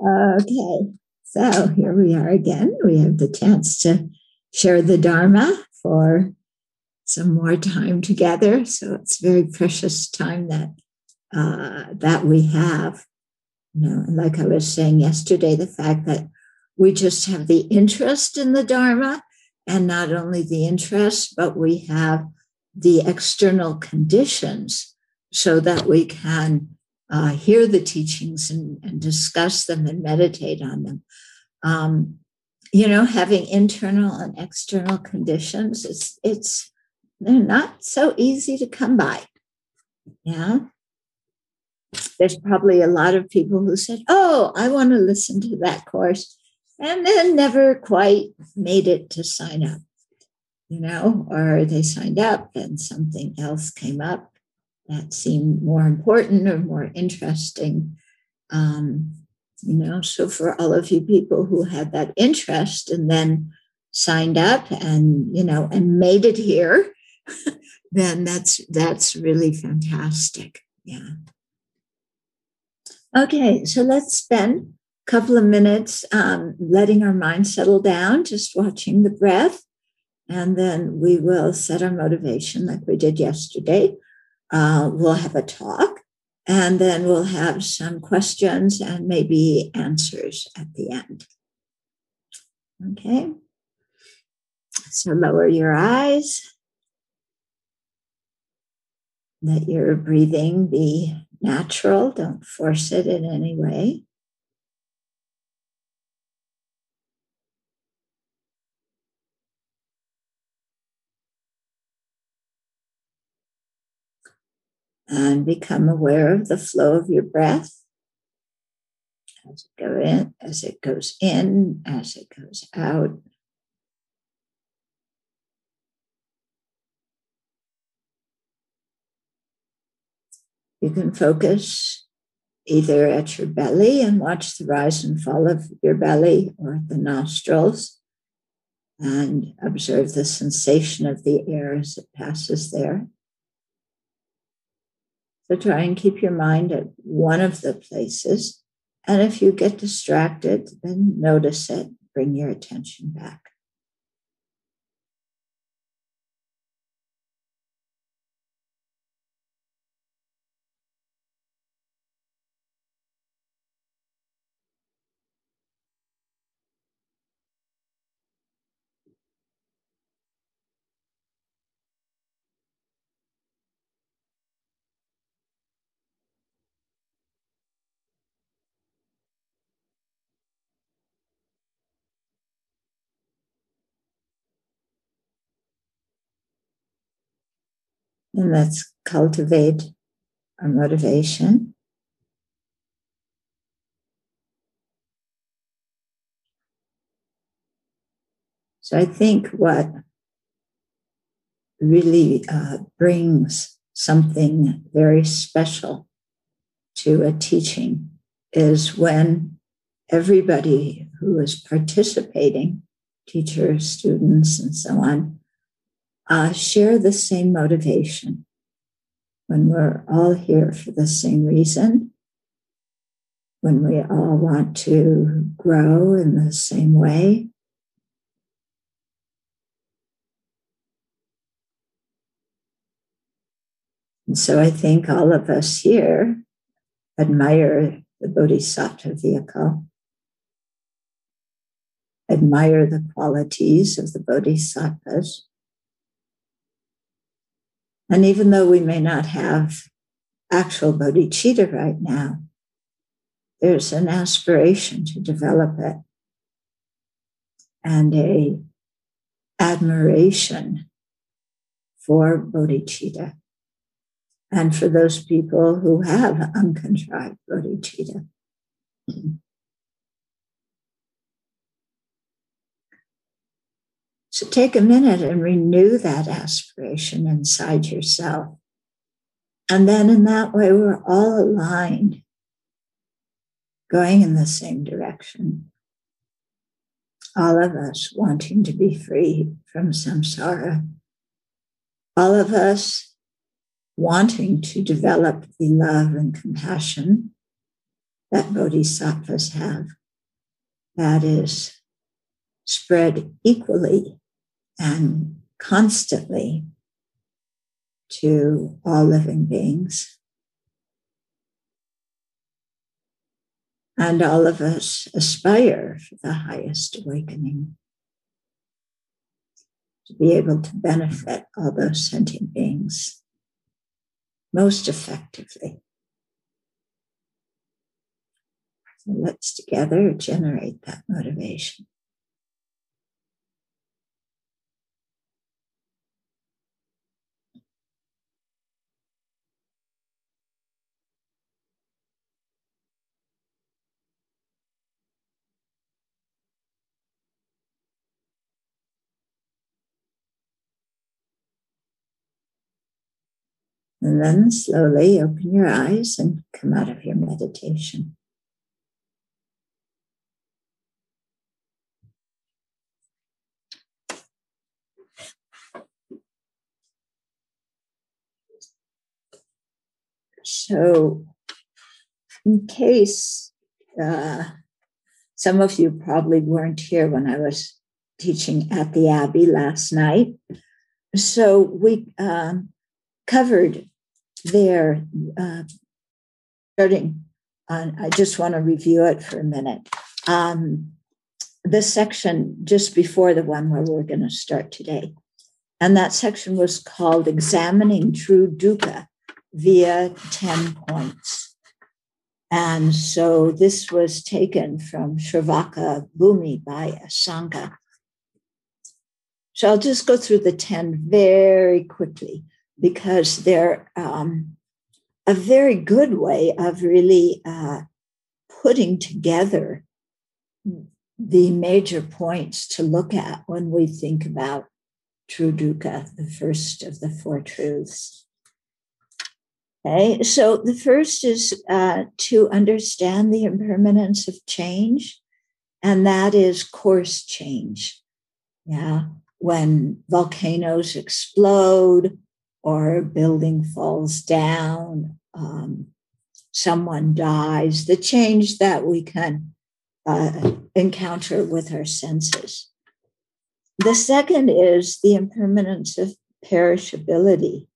Okay, so here we are again. We have the chance to share the Dharma for some more time together. So it's very precious time that uh, that we have. You know, like I was saying yesterday, the fact that we just have the interest in the Dharma, and not only the interest, but we have the external conditions so that we can uh, hear the teachings and, and, discuss them and meditate on them. Um, you know, having internal and external conditions, it's it's they're not so easy to come by. Yeah. There's probably a lot of people who said, Oh, I want to listen to that course, and then never quite made it to sign up, you know, or they signed up and something else came up that seem more important or more interesting. Um, you know, so for all of you people who had that interest and then signed up and you know and made it here, then that's that's really fantastic. Yeah. Okay, so let's spend a couple of minutes um, letting our mind settle down, just watching the breath, and then we will set our motivation like we did yesterday uh, we'll have a talk and then we'll have some questions and maybe answers at the end. Okay. So lower your eyes. Let your breathing be natural. Don't force it in any way. And become aware of the flow of your breath as it go in, as it goes in, as it goes out. You can focus either at your belly and watch the rise and fall of your belly or at the nostrils and observe the sensation of the air as it passes there. So try and keep your mind at one of the places. And if you get distracted, then notice it, bring your attention back. And let's cultivate our motivation. So I think what really uh, brings something very special to a teaching is when everybody who is participating, teachers, students, and so on, uh, share the same motivation when we're all here for the same reason, when we all want to grow in the same way. And so I think all of us here admire the Bodhisattva vehicle, admire the qualities of the Bodhisattvas, and even though we may not have actual bodhicitta right now, there's an aspiration to develop it and a admiration for bodhicitta and for those people who have uncontrived bodhicitta. So take a minute and renew that aspiration inside yourself. And then in that way, we're all aligned, going in the same direction. All of us wanting to be free from samsara. All of us wanting to develop the love and compassion that bodhisattvas have that is spread equally and constantly to all living beings. And all of us aspire for the highest awakening to be able to benefit all those sentient beings most effectively. So let's together generate that motivation. And then slowly open your eyes and come out of your meditation. So, in case uh, some of you probably weren't here when I was teaching at the Abbey last night, so we um, covered there, uh, starting on, I just want to review it for a minute. Um, the section just before the one where we're going to start today. And that section was called Examining True Dukkha via 10 points. And so this was taken from Sravaka Bhumi by Asanga. So I'll just go through the 10 very quickly because they're um, a very good way of really uh, putting together the major points to look at when we think about true dukkha, the first of the four truths. Okay, so the first is uh, to understand the impermanence of change, and that is coarse change. Yeah, when volcanoes explode, or a building falls down, um, someone dies, the change that we can uh, encounter with our senses. The second is the impermanence of perishability.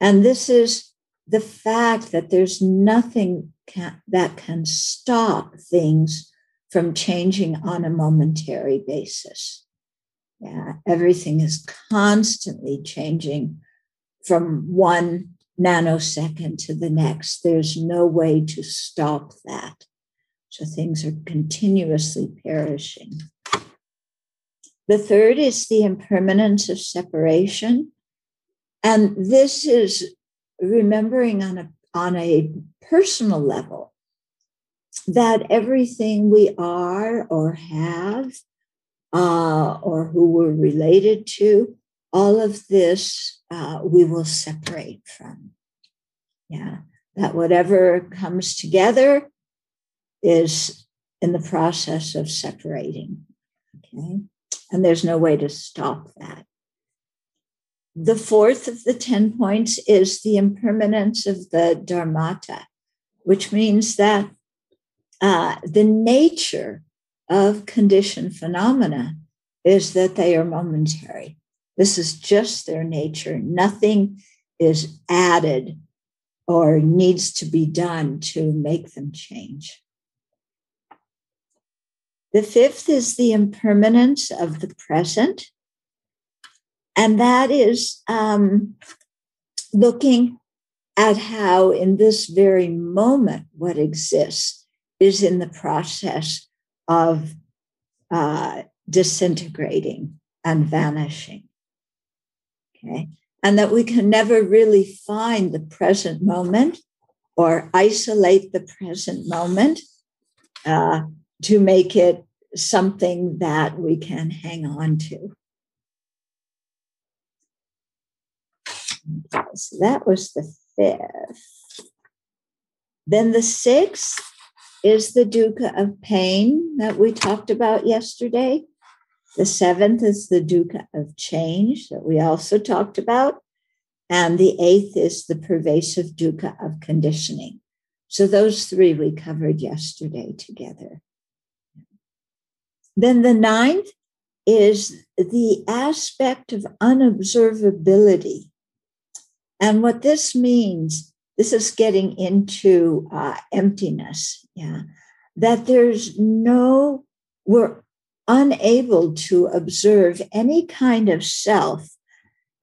And this is the fact that there's nothing can, that can stop things from changing on a momentary basis. Yeah, everything is constantly changing from one nanosecond to the next. There's no way to stop that. So things are continuously perishing. The third is the impermanence of separation. And this is remembering on a, on a personal level that everything we are or have uh, or who we're related to, all of this uh, we will separate from. Yeah, that whatever comes together is in the process of separating. Okay, and there's no way to stop that. The fourth of the 10 points is the impermanence of the dharmata, which means that uh, the nature of conditioned phenomena is that they are momentary. This is just their nature. Nothing is added or needs to be done to make them change. The fifth is the impermanence of the present. And that is um, looking at how, in this very moment, what exists is in the process of uh, disintegrating and vanishing. Okay. And that we can never really find the present moment or isolate the present moment uh, to make it something that we can hang on to. So that was the fifth. Then the sixth is the dukkha of pain that we talked about yesterday. The seventh is the dukkha of change that we also talked about. And the eighth is the pervasive dukkha of conditioning. So those three we covered yesterday together. Then the ninth is the aspect of unobservability. And what this means, this is getting into uh, emptiness, yeah, that there's no, we're unable to observe any kind of self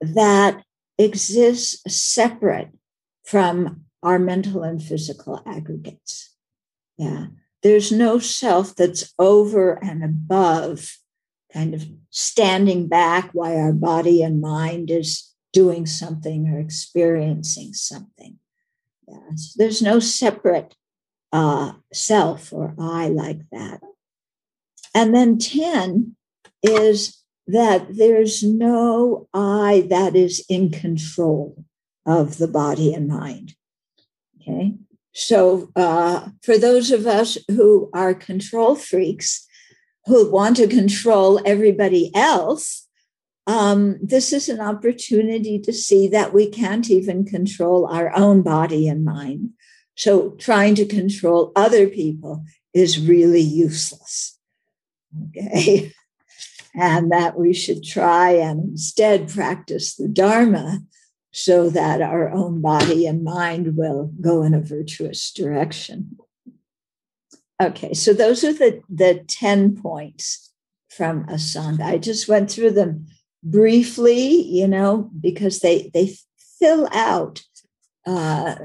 that exists separate from our mental and physical aggregates. Yeah. There's no self that's over and above, kind of standing back while our body and mind is doing something or experiencing something. Yeah. So there's no separate uh, self or I like that. And then 10 is that there's no I that is in control of the body and mind. Okay. So, uh, for those of us who are control freaks, who want to control everybody else, um, this is an opportunity to see that we can't even control our own body and mind. So, trying to control other people is really useless. Okay. And that we should try and instead practice the Dharma so that our own body and mind will go in a virtuous direction. Okay, so those are the, the 10 points from Asanga. I just went through them briefly, you know, because they they fill out uh,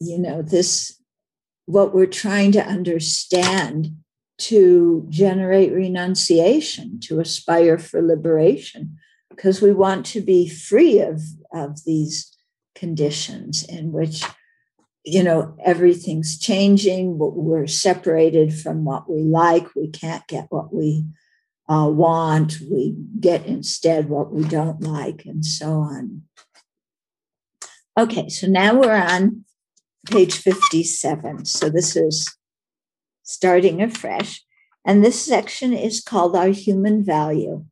you know, this what we're trying to understand to generate renunciation, to aspire for liberation, because we want to be free of, of these conditions in which you know everything's changing we're separated from what we like we can't get what we uh, want we get instead what we don't like and so on. Okay so now we're on page 57 so this is starting afresh and this section is called our human value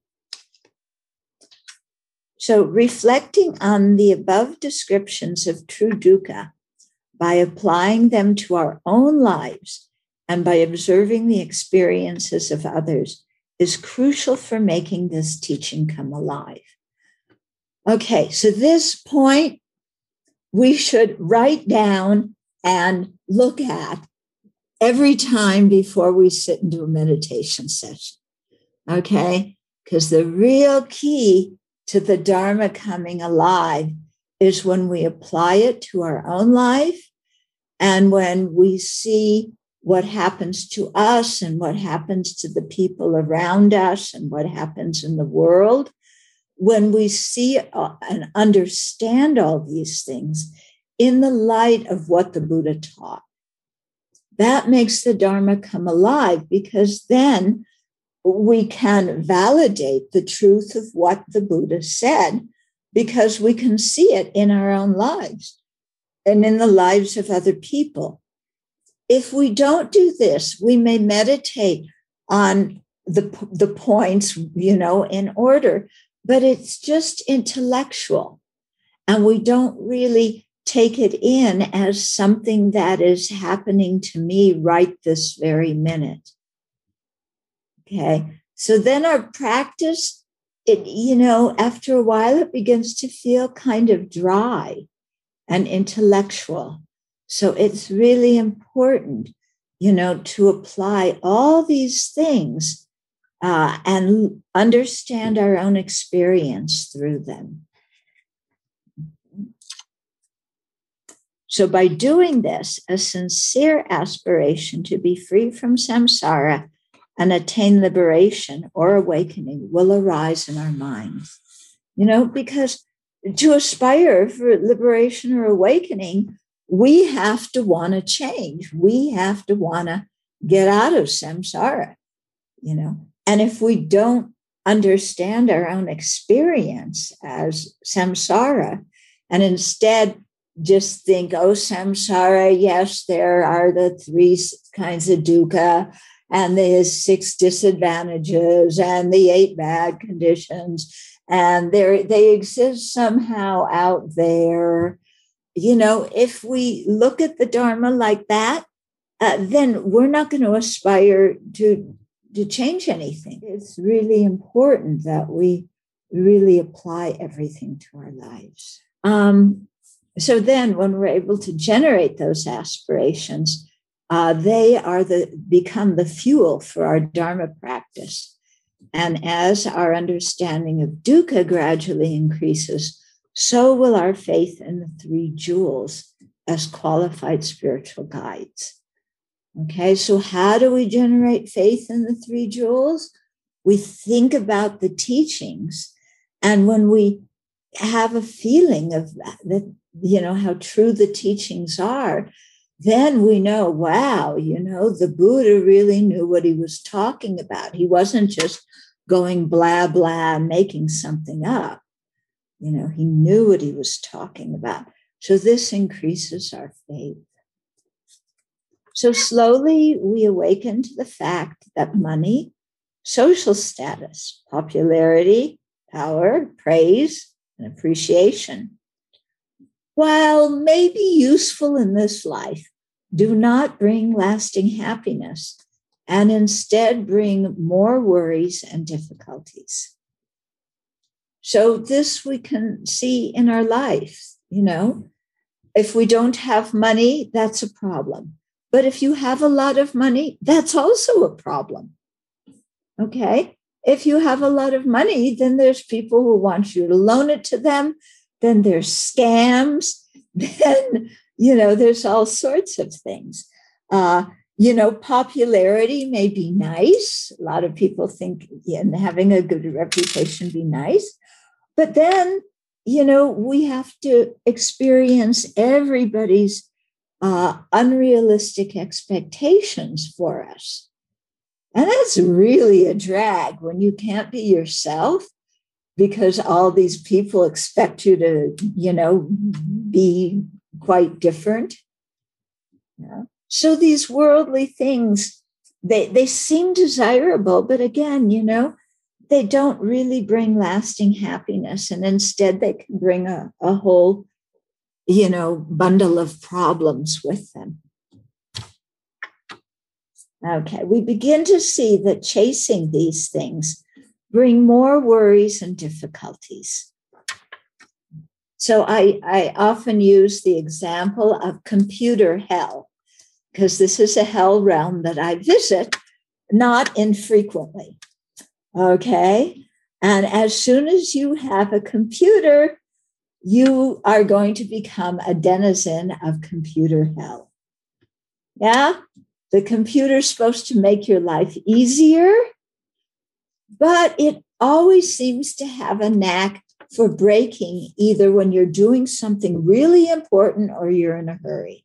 so, reflecting on the above descriptions of true dukkha by applying them to our own lives and by observing the experiences of others is crucial for making this teaching come alive. Okay, so this point we should write down and look at every time before we sit and do a meditation session. Okay, because the real key to the Dharma coming alive is when we apply it to our own life and when we see what happens to us and what happens to the people around us and what happens in the world. When we see uh, and understand all these things in the light of what the Buddha taught, that makes the Dharma come alive because then we can validate the truth of what the Buddha said because we can see it in our own lives and in the lives of other people. If we don't do this, we may meditate on the, the points, you know, in order, but it's just intellectual. And we don't really take it in as something that is happening to me right this very minute. Okay. So then our practice, it, you know, after a while, it begins to feel kind of dry and intellectual. So it's really important, you know, to apply all these things uh, and understand our own experience through them. So, by doing this, a sincere aspiration to be free from samsara and attain liberation or awakening will arise in our minds. You know, because to aspire for liberation or awakening, we have to want to change. We have to want to get out of samsara, you know. And if we don't understand our own experience as samsara and instead just think, oh, samsara, yes, there are the three kinds of dukkha and the six disadvantages and the eight bad conditions and they exist somehow out there you know, if we look at the Dharma like that, uh, then we're not going to aspire to to change anything. It's really important that we really apply everything to our lives. Um, so then, when we're able to generate those aspirations, uh, they are the become the fuel for our dharma practice. And as our understanding of dukkha gradually increases, so will our faith in the three jewels as qualified spiritual guides. Okay, so how do we generate faith in the three jewels? We think about the teachings, and when we have a feeling of that, that you know how true the teachings are, then we know, wow, you know, the Buddha really knew what he was talking about. He wasn't just going blah blah, making something up. You know, he knew what he was talking about. So this increases our faith. So slowly we awaken to the fact that money, social status, popularity, power, praise, and appreciation, while may be useful in this life, do not bring lasting happiness and instead bring more worries and difficulties. So, this we can see in our life, you know. If we don't have money, that's a problem. But if you have a lot of money, that's also a problem. Okay. If you have a lot of money, then there's people who want you to loan it to them. Then there's scams. Then, you know, there's all sorts of things. Uh, you know, popularity may be nice. A lot of people think yeah, having a good reputation be nice. But then, you know, we have to experience everybody's uh, unrealistic expectations for us. And that's really a drag when you can't be yourself because all these people expect you to, you know, be quite different. Yeah. So these worldly things, they, they seem desirable, but again, you know, they don't really bring lasting happiness. And instead, they can bring a, a whole you know, bundle of problems with them. Okay, we begin to see that chasing these things bring more worries and difficulties. So I, I often use the example of computer hell, because this is a hell realm that I visit not infrequently. Okay. And as soon as you have a computer, you are going to become a denizen of computer hell. Yeah, the computer's supposed to make your life easier, but it always seems to have a knack for breaking either when you're doing something really important or you're in a hurry.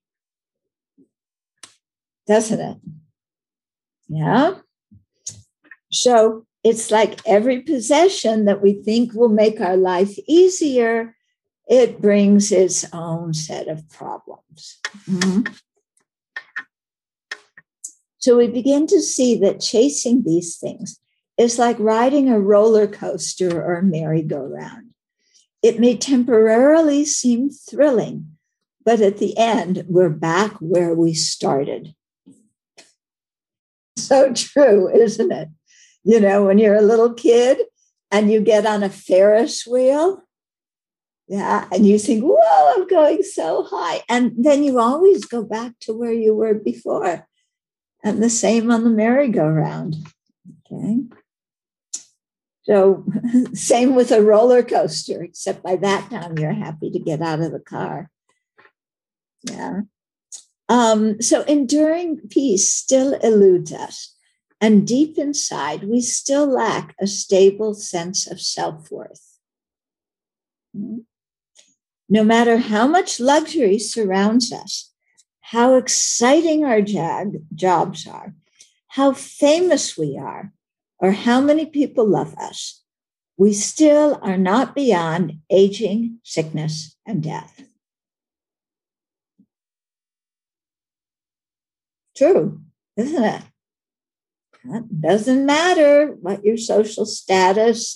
Doesn't it? Yeah. So it's like every possession that we think will make our life easier it brings its own set of problems. Mm-hmm. So we begin to see that chasing these things is like riding a roller coaster or a merry-go-round. It may temporarily seem thrilling, but at the end, we're back where we started. So true, isn't it? You know, when you're a little kid and you get on a Ferris wheel yeah. And you think, whoa, I'm going so high. And then you always go back to where you were before. And the same on the merry-go-round. Okay. So, same with a roller coaster, except by that time you're happy to get out of the car. Yeah. Um, so, enduring peace still eludes us. And deep inside, we still lack a stable sense of self worth. Mm-hmm no matter how much luxury surrounds us, how exciting our job, jobs are, how famous we are, or how many people love us, we still are not beyond aging, sickness, and death. True, isn't it? It doesn't matter what your social status,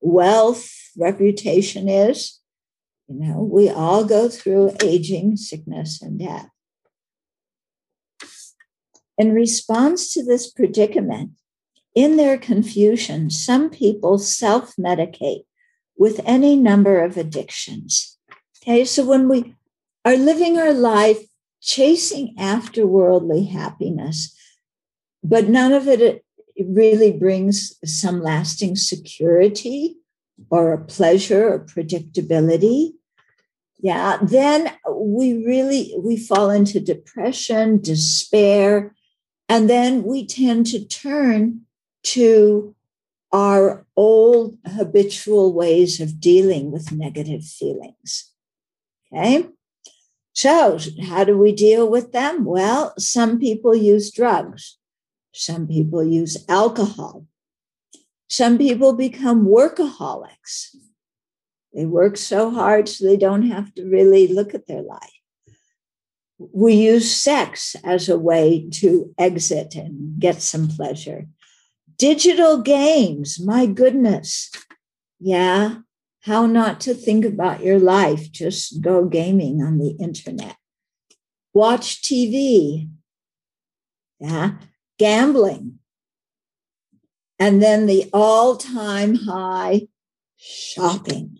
wealth, reputation is You know, we all go through aging, sickness, and death. In response to this predicament, in their confusion, some people self medicate with any number of addictions. Okay, so when we are living our life chasing after worldly happiness, but none of it really brings some lasting security or a pleasure or predictability yeah then we really we fall into depression despair and then we tend to turn to our old habitual ways of dealing with negative feelings. Okay. So, how do we deal with them? Well, some people use drugs, some people use alcohol, some people become workaholics. They work so hard so they don't have to really look at their life we use sex as a way to exit and get some pleasure. Digital games, my goodness. Yeah, how not to think about your life, just go gaming on the internet. Watch TV. Yeah, gambling. And then the all time high shopping.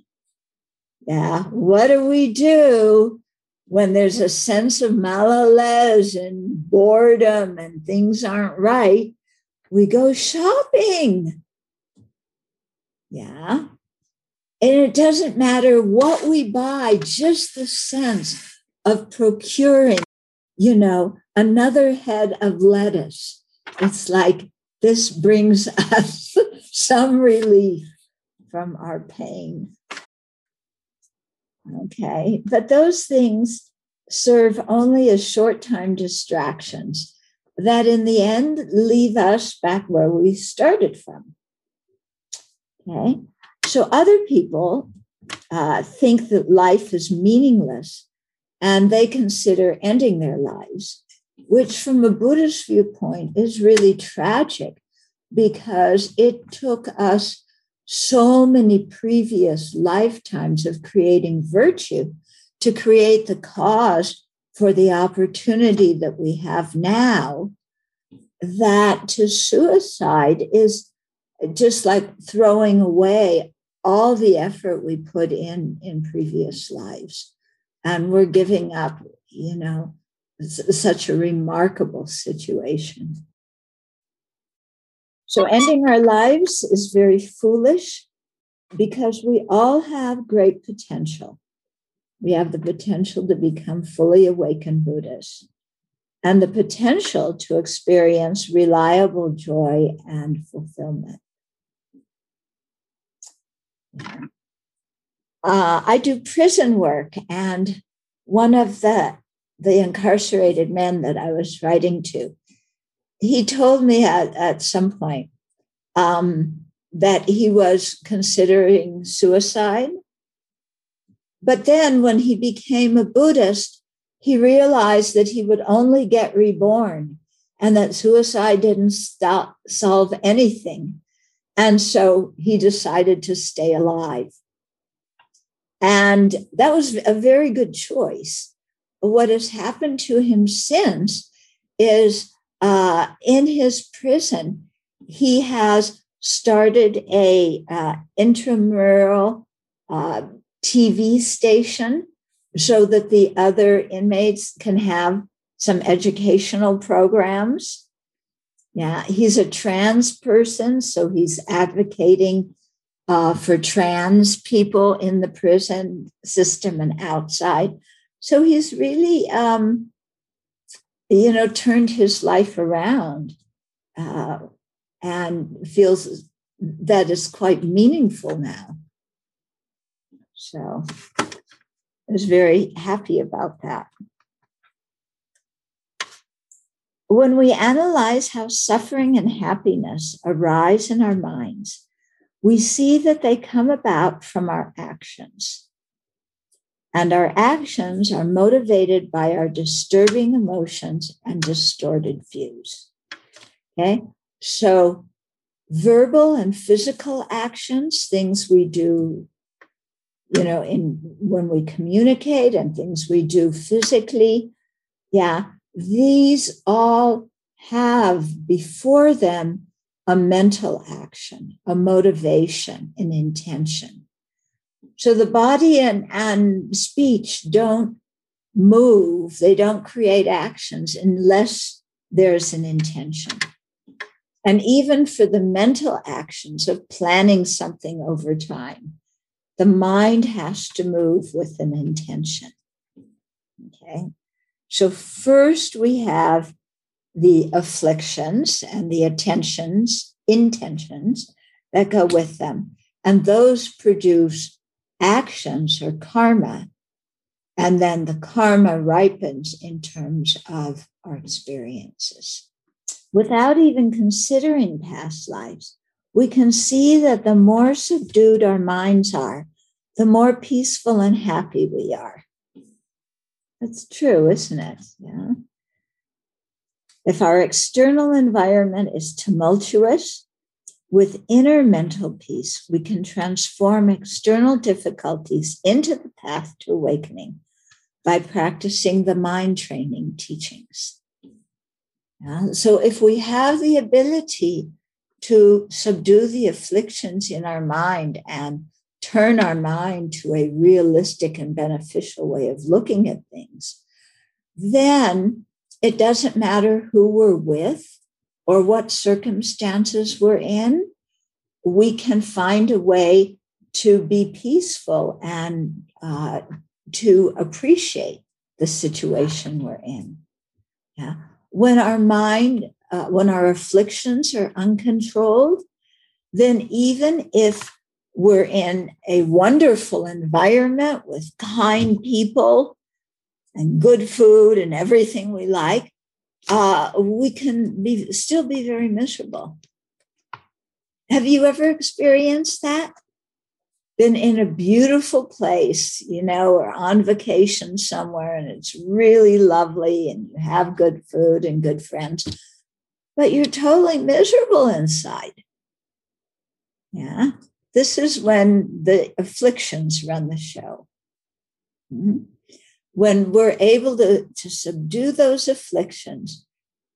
Yeah, what do we do? when there's a sense of malaise and boredom and things aren't right, we go shopping. Yeah. And it doesn't matter what we buy, just the sense of procuring, you know, another head of lettuce. It's like this brings us some relief from our pain. Okay. But those things serve only as short time distractions that in the end leave us back where we started from. Okay. So other people uh, think that life is meaningless and they consider ending their lives, which from a Buddhist viewpoint is really tragic because it took us so many previous lifetimes of creating virtue to create the cause for the opportunity that we have now that to suicide is just like throwing away all the effort we put in in previous lives and we're giving up you know such a remarkable situation so, ending our lives is very foolish because we all have great potential. We have the potential to become fully awakened Buddhists and the potential to experience reliable joy and fulfillment. Uh, I do prison work, and one of the the incarcerated men that I was writing to he told me at, at some point um, that he was considering suicide. But then when he became a Buddhist, he realized that he would only get reborn and that suicide didn't stop, solve anything. And so he decided to stay alive. And that was a very good choice. What has happened to him since is uh, in his prison, he has started a uh, intramural uh, TV station so that the other inmates can have some educational programs. Yeah, he's a trans person, so he's advocating uh, for trans people in the prison system and outside. So he's really um, you know, turned his life around uh, and feels that is quite meaningful now. So I was very happy about that. When we analyze how suffering and happiness arise in our minds, we see that they come about from our actions. And our actions are motivated by our disturbing emotions and distorted views. Okay. So, verbal and physical actions, things we do you know, in when we communicate and things we do physically. Yeah, these all have before them a mental action, a motivation, an intention. So the body and, and speech don't move, they don't create actions unless there's an intention. And even for the mental actions of planning something over time, the mind has to move with an intention. Okay. So, first we have the afflictions and the attentions, intentions that go with them. And those produce actions or karma. And then the karma ripens in terms of our experiences. Without even considering past lives, we can see that the more subdued our minds are, the more peaceful and happy we are. That's true, isn't it? Yeah. If our external environment is tumultuous, with inner mental peace, we can transform external difficulties into the path to awakening by practicing the mind training teachings. Yeah? So, if we have the ability to subdue the afflictions in our mind and turn our mind to a realistic and beneficial way of looking at things, then it doesn't matter who we're with or what circumstances we're in. We can find a way to be peaceful and uh, to appreciate the situation we're in. Yeah. When our mind, uh, when our afflictions are uncontrolled, then even if we're in a wonderful environment with kind people and good food and everything we like, uh, we can be still be very miserable. Have you ever experienced that? Been in a beautiful place, you know, or on vacation somewhere, and it's really lovely, and you have good food and good friends, but you're totally miserable inside. Yeah. This is when the afflictions run the show. Mm-hmm when we're able to, to subdue those afflictions,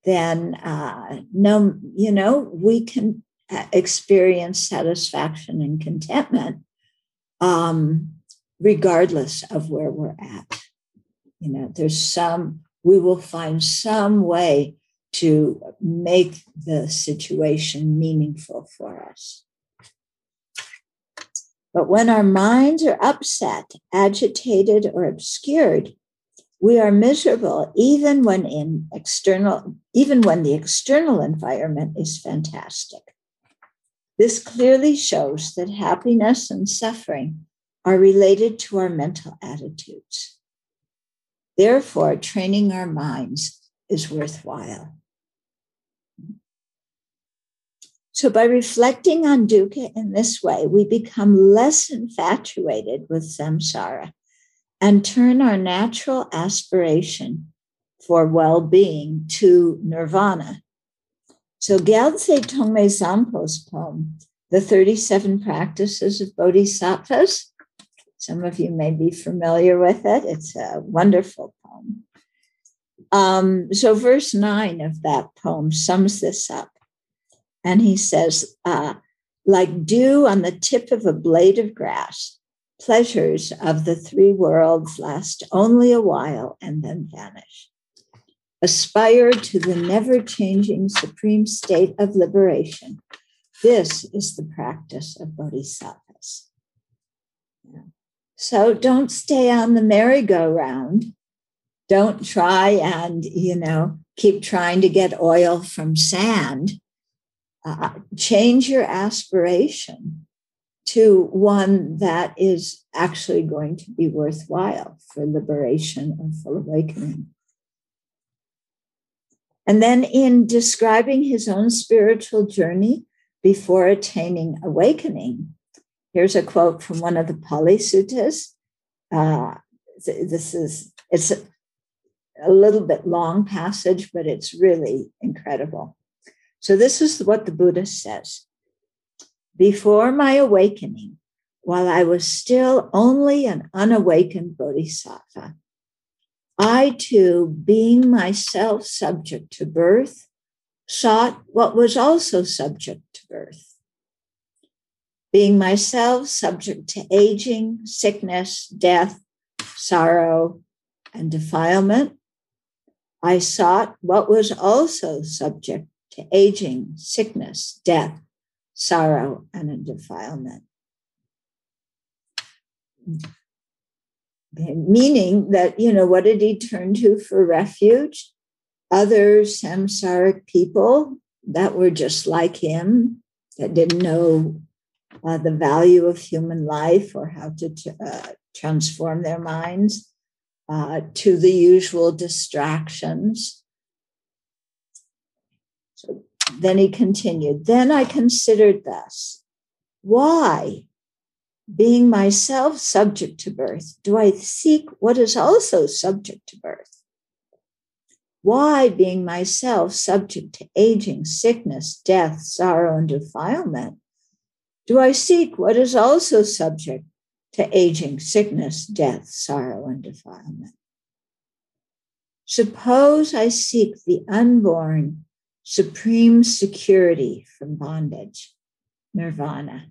then uh, no, you know, we can uh, experience satisfaction and contentment um, regardless of where we're at. You know, there's some, we will find some way to make the situation meaningful for us. But when our minds are upset, agitated, or obscured, we are miserable even when in external, even when the external environment is fantastic. This clearly shows that happiness and suffering are related to our mental attitudes. Therefore, training our minds is worthwhile. So, by reflecting on dukkha in this way, we become less infatuated with samsara and turn our natural aspiration for well being to nirvana. So, Gyaltse Tongme Zampo's poem, The 37 Practices of Bodhisattvas, some of you may be familiar with it. It's a wonderful poem. Um, so, verse 9 of that poem sums this up. And he says, uh, like dew on the tip of a blade of grass, pleasures of the three worlds last only a while and then vanish. Aspire to the never changing supreme state of liberation. This is the practice of bodhisattvas. So don't stay on the merry-go-round. Don't try and, you know, keep trying to get oil from sand uh, change your aspiration to one that is actually going to be worthwhile for liberation and full awakening. And then, in describing his own spiritual journey before attaining awakening, here's a quote from one of the Pali Suttas. Uh, this is it's a, a little bit long passage, but it's really incredible. So, this is what the Buddha says Before my awakening, while I was still only an unawakened bodhisattva. I too, being myself subject to birth, sought what was also subject to birth. Being myself subject to aging, sickness, death, sorrow, and defilement, I sought what was also subject to aging, sickness, death, sorrow, and defilement. Meaning that, you know, what did he turn to for refuge? Other samsaric people that were just like him, that didn't know uh, the value of human life or how to uh, transform their minds uh, to the usual distractions. So then he continued, Then I considered thus why, being myself subject to birth, do I seek what is also subject to birth? Why, being myself subject to aging, sickness, death, sorrow, and defilement, do I seek what is also subject to aging, sickness, death, sorrow, and defilement? Suppose I seek the unborn supreme security from bondage, nirvana.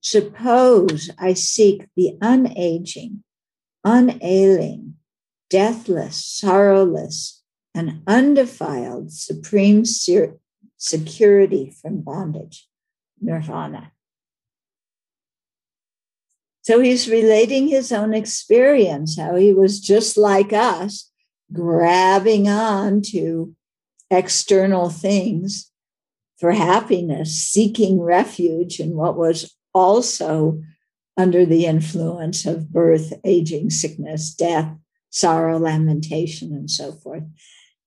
Suppose I seek the unaging, unailing, deathless, sorrowless, and undefiled supreme security from bondage, nirvana. So he's relating his own experience, how he was just like us, grabbing on to external things for happiness, seeking refuge in what was also under the influence of birth, aging, sickness, death, sorrow, lamentation, and so forth.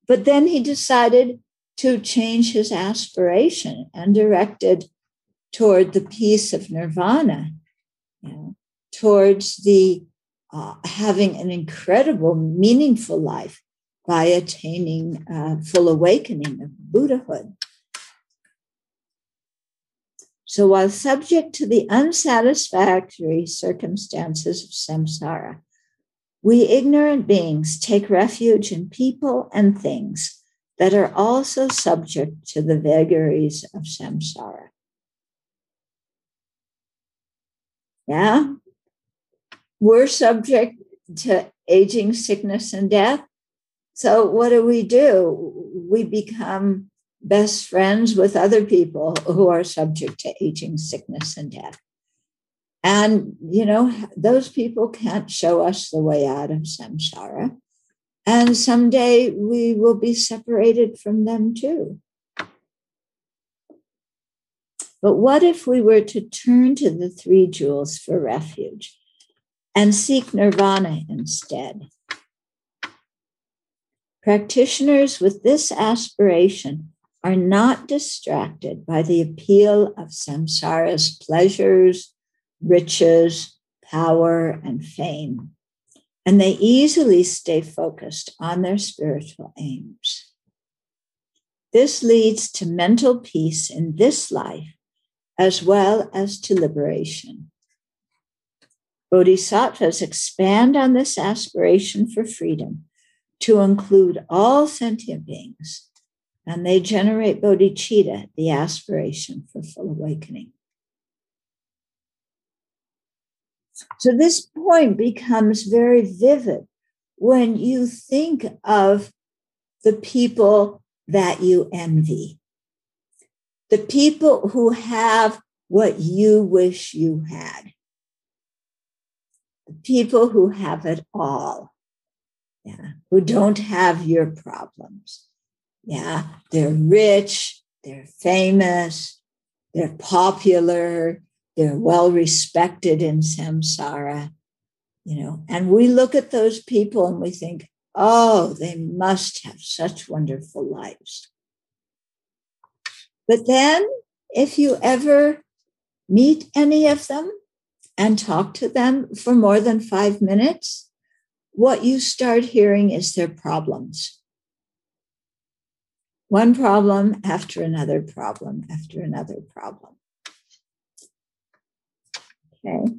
But then he decided to change his aspiration and directed toward the peace of nirvana, you know, towards the uh, having an incredible, meaningful life by attaining uh, full awakening of Buddhahood. So, while subject to the unsatisfactory circumstances of samsara, we ignorant beings take refuge in people and things that are also subject to the vagaries of samsara. Yeah, we're subject to aging, sickness, and death. So, what do we do? We become best friends with other people who are subject to aging, sickness, and death. And, you know, those people can't show us the way out of samsara. And someday we will be separated from them too. But what if we were to turn to the three jewels for refuge and seek nirvana instead? Practitioners with this aspiration are not distracted by the appeal of samsara's pleasures, riches, power, and fame, and they easily stay focused on their spiritual aims. This leads to mental peace in this life as well as to liberation. Bodhisattvas expand on this aspiration for freedom to include all sentient beings and they generate bodhicitta, the aspiration for full awakening. So, this point becomes very vivid when you think of the people that you envy, the people who have what you wish you had, the people who have it all, yeah, who don't have your problems yeah, they're rich, they're famous, they're popular, they're well respected in samsara, you know. And we look at those people and we think, oh, they must have such wonderful lives. But then, if you ever meet any of them and talk to them for more than five minutes, what you start hearing is their problems one problem after another problem after another problem. Okay.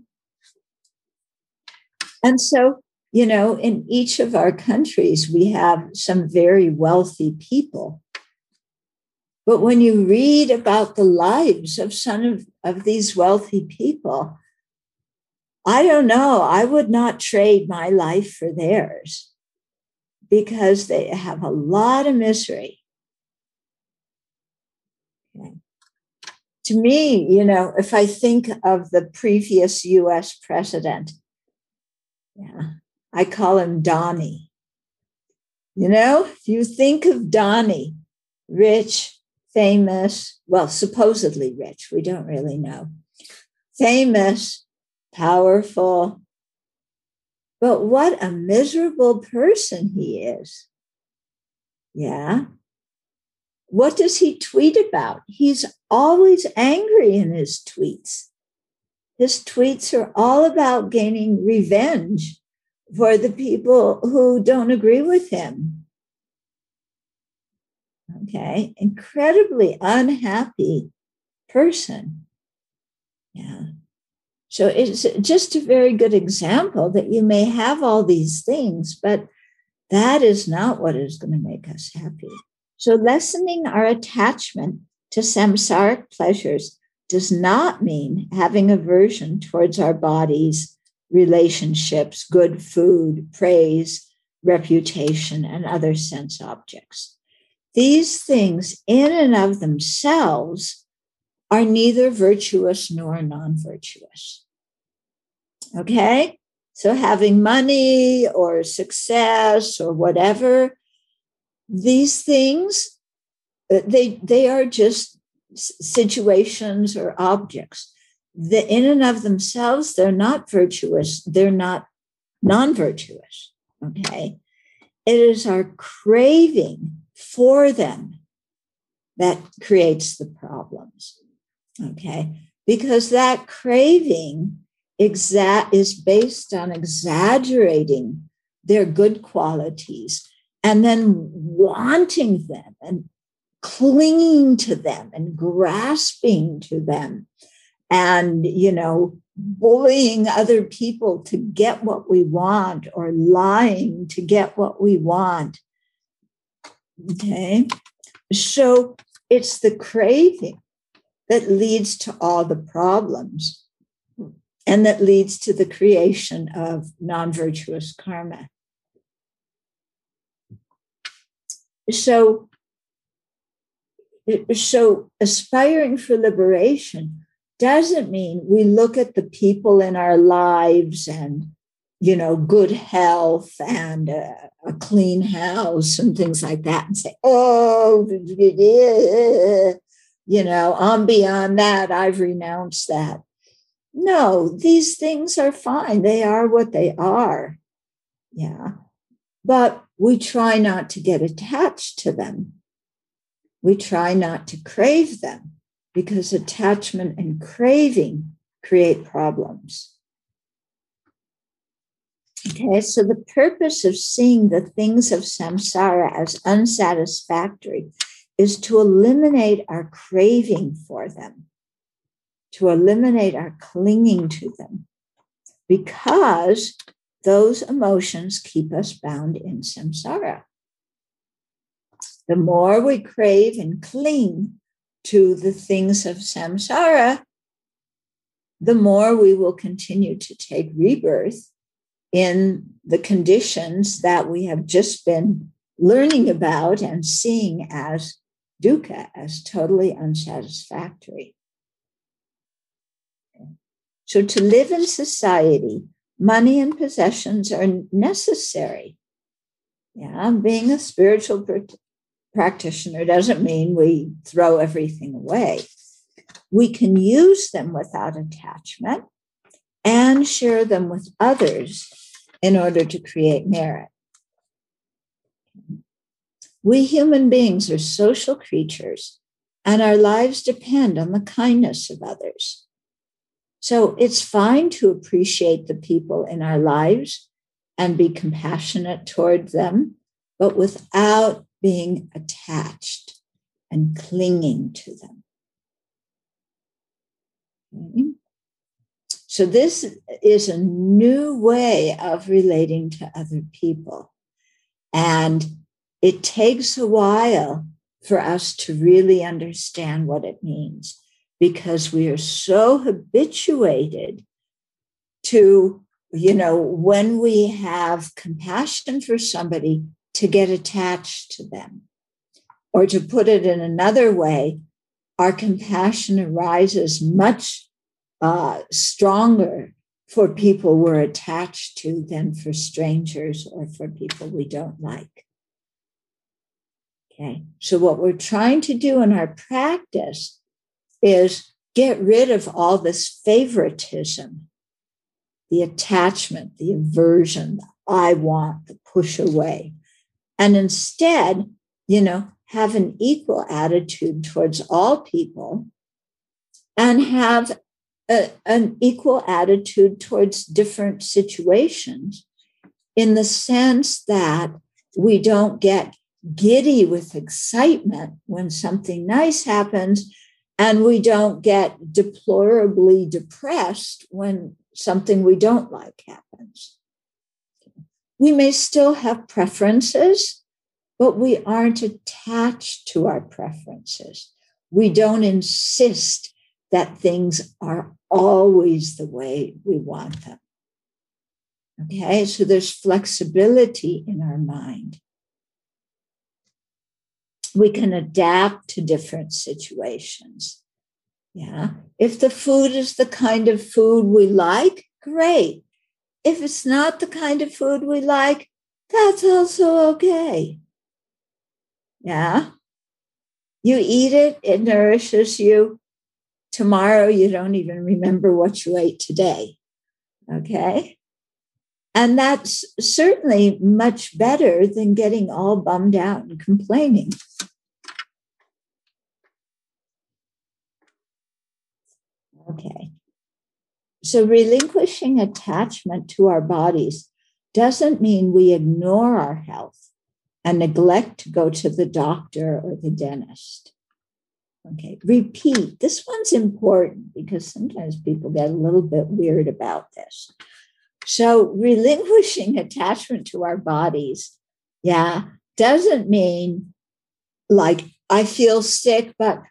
And so, you know, in each of our countries, we have some very wealthy people. But when you read about the lives of some of, of these wealthy people, I don't know. I would not trade my life for theirs because they have a lot of misery. Okay. To me, you know, if I think of the previous US president, yeah, I call him Donnie. You know, if you think of Donnie, rich, famous, well, supposedly rich, we don't really know, famous, powerful, but what a miserable person he is. Yeah. What does he tweet about? He's always angry in his tweets. His tweets are all about gaining revenge for the people who don't agree with him. Okay, incredibly unhappy person. Yeah. So it's just a very good example that you may have all these things, but that is not what is going to make us happy. So, lessening our attachment to samsaric pleasures does not mean having aversion towards our bodies, relationships, good food, praise, reputation, and other sense objects. These things, in and of themselves, are neither virtuous nor non virtuous. Okay? So, having money or success or whatever these things uh, they they are just situations or objects the in and of themselves they're not virtuous they're not non-virtuous okay it is our craving for them that creates the problems okay. Because that craving exa- is based on exaggerating their good qualities and then wanting them and clinging to them and grasping to them and you know bullying other people to get what we want or lying to get what we want. Okay. So it's the craving that leads to all the problems and that leads to the creation of non-virtuous karma. So so aspiring for liberation doesn't mean we look at the people in our lives and you know good health and a, a clean house and things like that and say oh you know i'm beyond that i've renounced that no these things are fine they are what they are yeah but we try not to get attached to them. We try not to crave them because attachment and craving create problems. Okay, so the purpose of seeing the things of samsara as unsatisfactory is to eliminate our craving for them, to eliminate our clinging to them, because those emotions keep us bound in samsara. The more we crave and cling to the things of samsara, the more we will continue to take rebirth in the conditions that we have just been learning about and seeing as dukkha, as totally unsatisfactory. So, to live in society money and possessions are necessary. Yeah, being a spiritual pr- practitioner doesn't mean we throw everything away. We can use them without attachment and share them with others in order to create merit. We human beings are social creatures, and our lives depend on the kindness of others. So it's fine to appreciate the people in our lives and be compassionate toward them, but without being attached and clinging to them. So, this is a new way of relating to other people. And it takes a while for us to really understand what it means because we are so habituated to, you know, when we have compassion for somebody, to get attached to them. Or to put it in another way, our compassion arises much uh, stronger for people we're attached to than for strangers or for people we don't like. Okay, so what we're trying to do in our practice is get rid of all this favoritism, the attachment, the aversion, the I want, the push away, and instead, you know, have an equal attitude towards all people and have a, an equal attitude towards different situations in the sense that we don't get giddy with excitement when something nice happens and we don't get deplorably depressed when something we don't like happens. We may still have preferences, but we aren't attached to our preferences. We don't insist that things are always the way we want them. Okay, so there's flexibility in our mind. We can adapt to different situations. Yeah, if the food is the kind of food we like, great. If it's not the kind of food we like, that's also okay. Yeah. You eat it, it nourishes you, tomorrow you don't even remember what you ate today. Okay. And that's certainly much better than getting all bummed out and complaining. Okay. So relinquishing attachment to our bodies doesn't mean we ignore our health and neglect to go to the doctor or the dentist. Okay, repeat. This one's important because sometimes people get a little bit weird about this. So, relinquishing attachment to our bodies, yeah, doesn't mean like I feel sick, but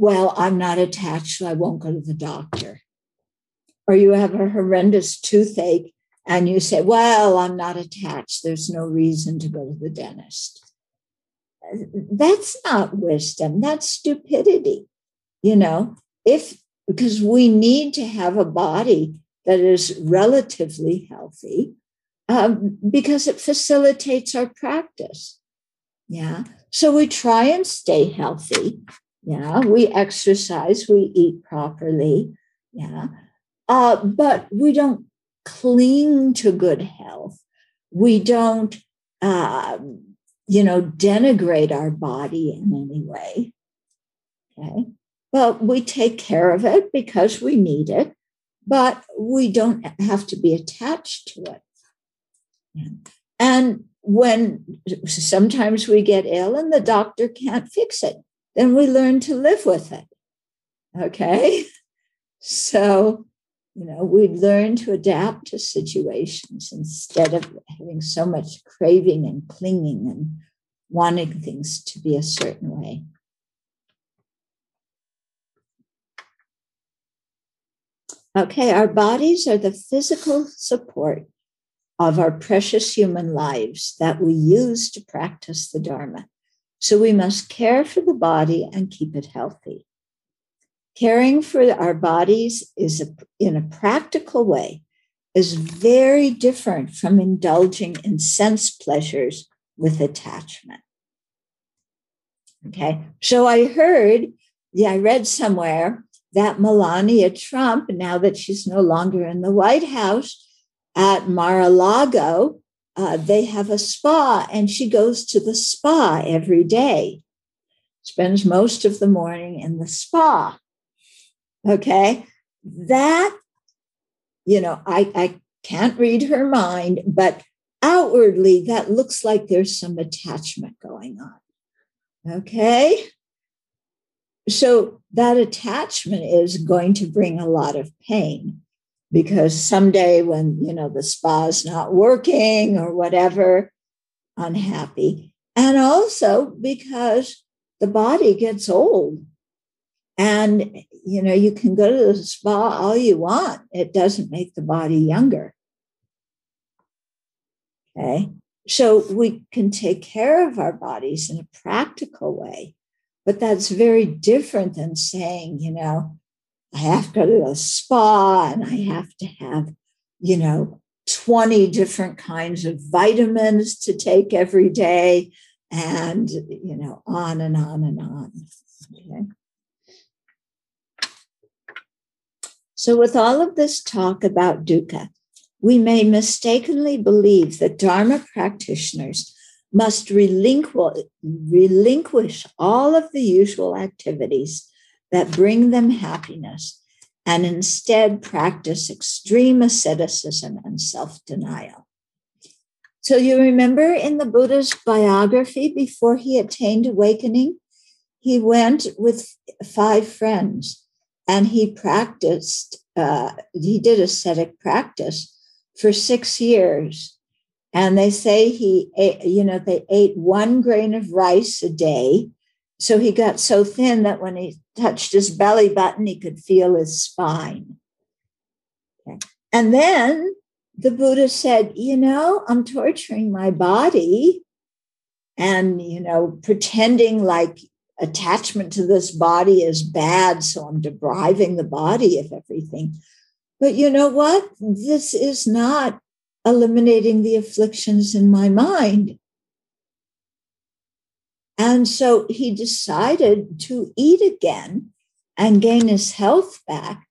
well, I'm not attached, so I won't go to the doctor. Or you have a horrendous toothache and you say, well, I'm not attached. There's no reason to go to the dentist. That's not wisdom. That's stupidity you know? If because we need to have a body that is relatively healthy um, because it facilitates our practice. Yeah? So we try and stay healthy yeah we exercise we eat properly yeah uh, but we don't cling to good health we don't um, you know, denigrate our body in any way. Okay. But we take care of it because we need it, but we don't have to be attached to it. And when sometimes we get ill and the doctor can't fix it, then we learn to live with it. Okay. So you know, we learn to adapt to situations instead of having so much craving and clinging and wanting things to be a certain way. Okay, our bodies are the physical support of our precious human lives that we use to practice the Dharma. So we must care for the body and keep it healthy. Caring for our bodies is a, in a practical way is very different from indulging in sense pleasures with attachment. Okay, so I heard, yeah, I read somewhere that Melania Trump, now that she's no longer in the White House, at Mar-a-Lago, uh, they have a spa, and she goes to the spa every day, spends most of the morning in the spa. Okay. That, you know, I, I can't read her mind, but outwardly, that looks like there's some attachment going on. Okay. So that attachment is going to bring a lot of pain. Because someday when you know the spa's not working or whatever unhappy. And also because the body gets old. And you know you can go to the spa all you want. It doesn't make the body younger. Okay? So we can take care of our bodies in a practical way. But that's very different than saying you know I have to go to a spa and I have to have, you know, 20 different kinds of vitamins to take every day and, you know, on and on and on. Okay. So, with all of this talk about dukkha, we may mistakenly believe that Dharma practitioners must relinquish, relinquish all of the usual activities that bring them happiness and instead practice extreme asceticism and self denial. So, you remember in the Buddha's biography before he attained awakening, he went with five friends and he practiced, uh, he did ascetic practice for six years. And they say he ate, you know, they ate one grain of rice a day so he got so thin that when he touched his belly button, he could feel his spine. And then the Buddha said, You know, I'm torturing my body and, you know, pretending like attachment to this body is bad. So I'm depriving the body of everything. But you know what? This is not eliminating the afflictions in my mind. And so he decided to eat again and gain his health back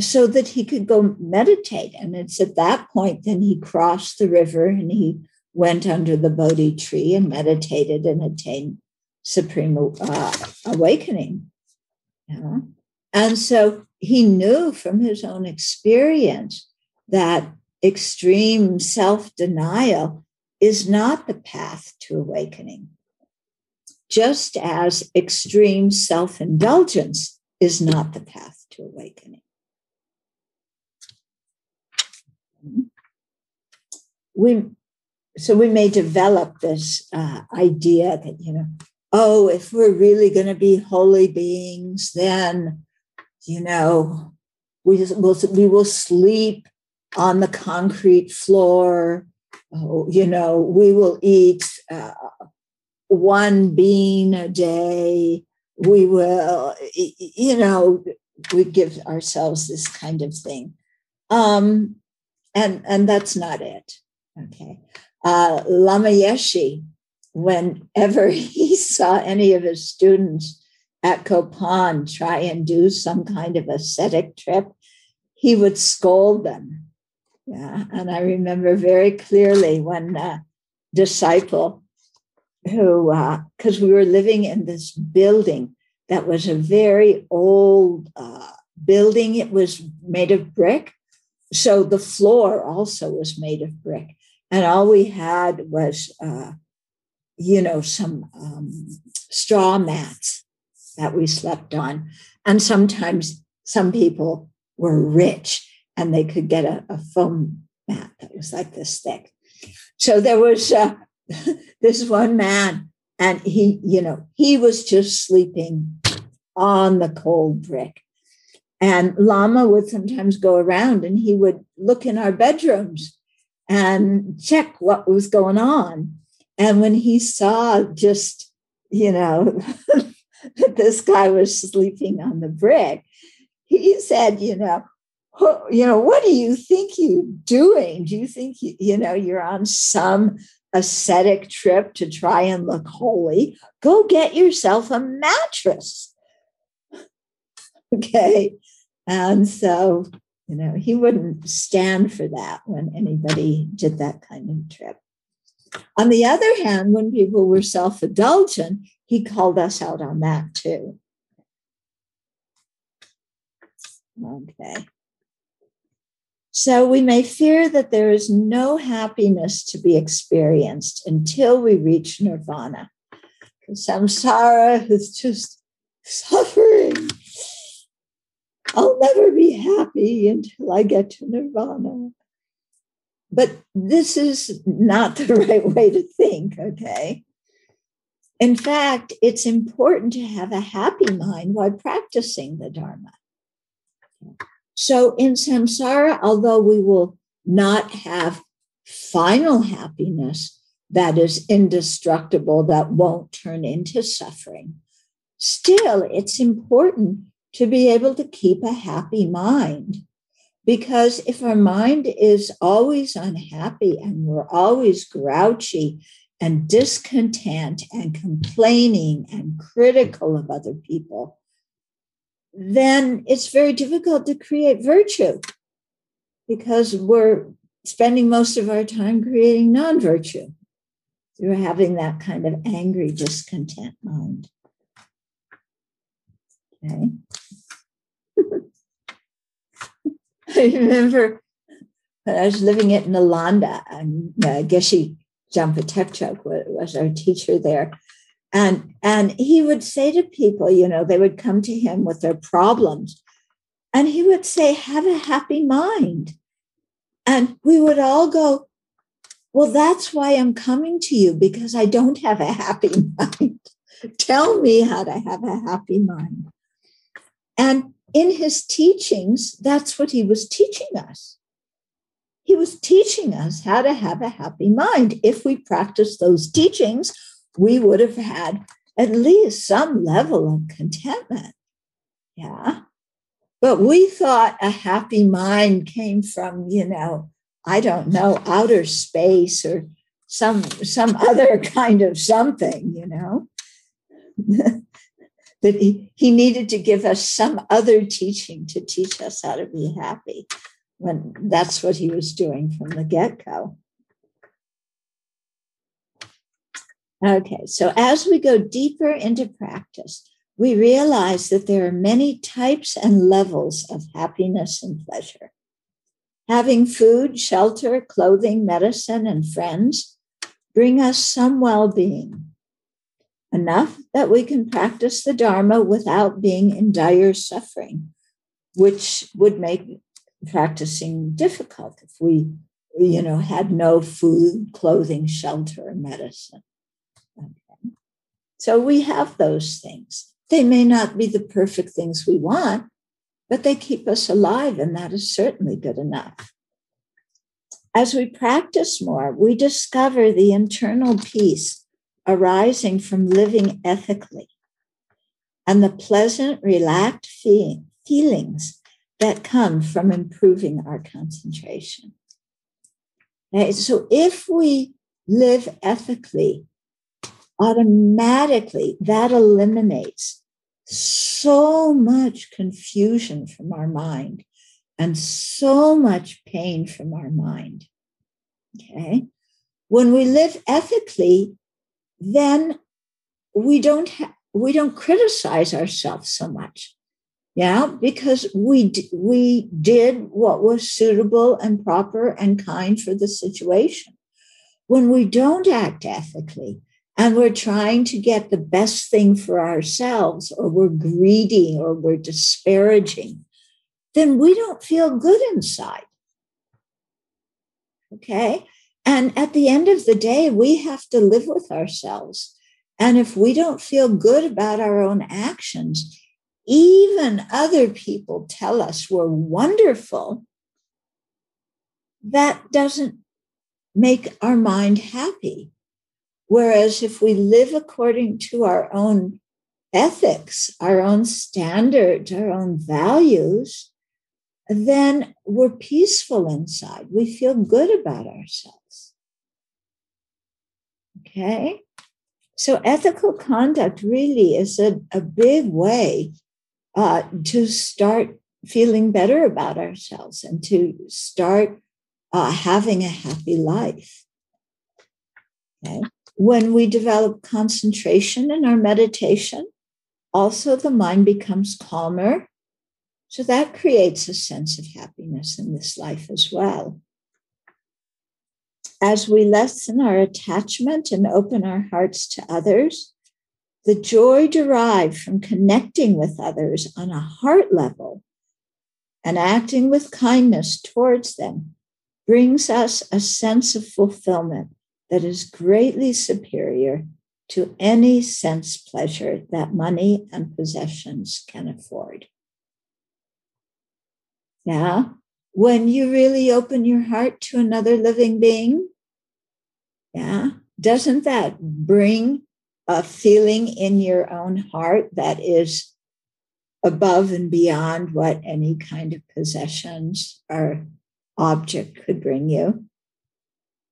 so that he could go meditate. And it's at that point then he crossed the river and he went under the Bodhi tree and meditated and attained supreme uh, awakening. Yeah. And so he knew from his own experience that extreme self denial is not the path to awakening just as extreme self indulgence is not the path to awakening. We, so we may develop this uh, idea that, you know, oh, if we're really going to be holy beings, then, you know, we will, we will sleep on the concrete floor. Oh, you know, we will eat uh, one bean a day. We will, you know, we give ourselves this kind of thing. Um, and, and that's not it. Okay. Uh, Lama Yeshe, whenever he saw any of his students at Kopan try and do some kind of ascetic trip, he would scold them. Yeah. And I remember very clearly when a disciple who, because uh, we were living in this building that was a very old uh, building. It was made of brick. So the floor also was made of brick. And all we had was, uh, you know, some um, straw mats that we slept on. And sometimes some people were rich and they could get a, a foam mat that was like this thick. So there was uh, this one man, and he, you know, he was just sleeping on the cold brick. And Lama would sometimes go around and he would look in our bedrooms and check what was going on. And when he saw just, you know, that this guy was sleeping on the brick, he said, you know, you know, what do you think you're doing? Do you think you, you know you're on some ascetic trip to try and look holy, go get yourself a mattress. okay. And so, you know, he wouldn't stand for that when anybody did that kind of trip. On the other hand, when people were self indulgent, he called us out on that too. Okay. So we may fear that there is no happiness to be experienced until we reach nirvana. Because samsara is just suffering. I'll never be happy until I get to nirvana. But this is not the right way to think, okay? In fact, it's important to have a happy mind while practicing the Dharma. So in samsara, although we will not have final happiness that is indestructible, that won't turn into suffering, still it's important to be able to keep a happy mind. Because if our mind is always unhappy and we're always grouchy and discontent and complaining and critical of other people, then it's very difficult to create virtue because we're spending most of our time creating non virtue through having that kind of angry, discontent mind. Okay. I remember when I was living at Nalanda, and uh, Geshe Jampa Tekchok was our teacher there. And, and he would say to people, you know, they would come to him with their problems, and he would say, Have a happy mind. And we would all go, Well, that's why I'm coming to you because I don't have a happy mind. Tell me how to have a happy mind. And in his teachings, that's what he was teaching us. He was teaching us how to have a happy mind. If we practice those teachings, we would have had at least some level of contentment. Yeah. But we thought a happy mind came from, you know, I don't know, outer space or some some other kind of something, you know. that he, he needed to give us some other teaching to teach us how to be happy when that's what he was doing from the get-go. Okay, so as we go deeper into practice, we realize that there are many types and levels of happiness and pleasure. Having food, shelter, clothing, medicine, and friends bring us some well being enough that we can practice the Dharma without being in dire suffering, which would make practicing difficult if we, you know, had no food, clothing, shelter, medicine. So we have those things. They may not be the perfect things we want, but they keep us alive, and that is certainly good enough. As we practice more, we discover the internal peace arising from living ethically and the pleasant, relaxed feelings that come from improving our concentration. Okay, so if we live ethically, automatically that eliminates so much confusion from our mind and so much pain from our mind. Okay. When we live ethically, then we don't ha- we don't criticize ourselves so much yeah because we d- we did what was suitable and proper and kind for the situation when we don't act ethically and we're trying to get the best thing for ourselves or we're greedy or we're disparaging then we don't feel good inside okay and at the end of the day, we have to live with ourselves. And if we don't feel good about our own actions, even other people tell us we're wonderful, that doesn't make our mind happy. Whereas if we live according to our own ethics, our own standards, our own values, then we're peaceful inside. We feel good about ourselves. Okay. So ethical conduct really is a, a big way uh, to start feeling better about ourselves and to start uh, having a happy life. Okay. When we develop concentration in our meditation, also the mind becomes calmer. So that creates a sense of happiness in this life as well. As we lessen our attachment and open our hearts to others, the joy derived from connecting with others on a heart level and acting with kindness towards them brings us a sense of fulfillment that is greatly superior to any sense pleasure that money and possessions can afford. Yeah, when you really open your heart to another living being, yeah, doesn't that bring a feeling in your own heart that is above and beyond what any kind of possessions or object could bring you.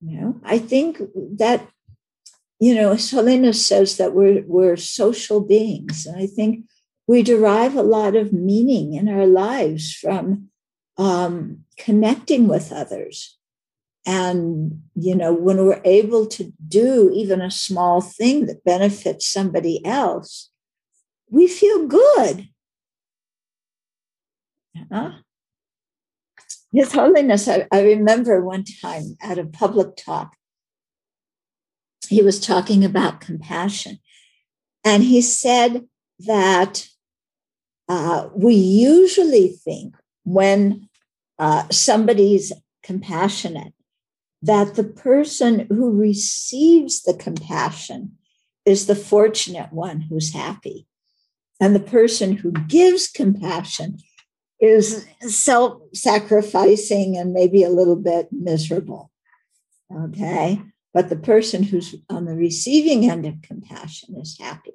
You know, I think that, you know, Selena says that we're we're social beings. And I think we derive a lot of meaning in our lives from um, connecting with others. And, you know, when we're able to do even a small thing that benefits somebody else, we feel good. Uh-huh. His Holiness, I, I remember one time at a public talk, he was talking about compassion. And he said that uh, we usually think when uh, somebody's compassionate, that the person who receives the compassion is the fortunate one who's happy. And the person who gives compassion is self sacrificing and maybe a little bit miserable. Okay. But the person who's on the receiving end of compassion is happy.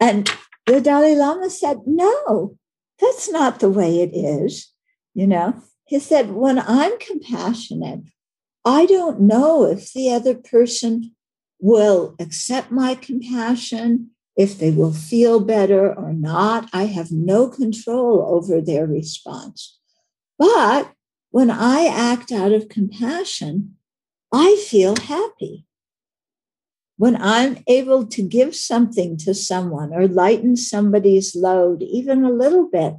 And the Dalai Lama said, no, that's not the way it is. You know, he said, when I'm compassionate, I don't know if the other person will accept my compassion, if they will feel better or not, I have no control over their response. But when I act out of compassion, I feel happy. When I'm able to give something to someone or lighten somebody's load, even a little bit,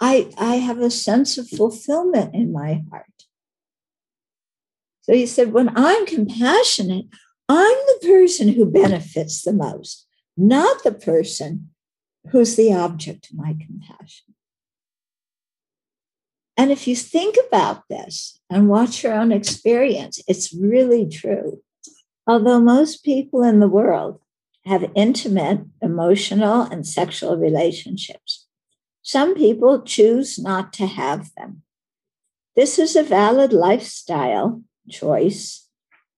I, I have a sense of fulfillment in my heart. So he said, when I'm compassionate, I'm the person who benefits the most not the person who's the object of my compassion. And if you think about this and watch your own experience, it's really true. Although most people in the world have intimate, emotional, and sexual relationships, some people choose not to have them. This is a valid lifestyle choice,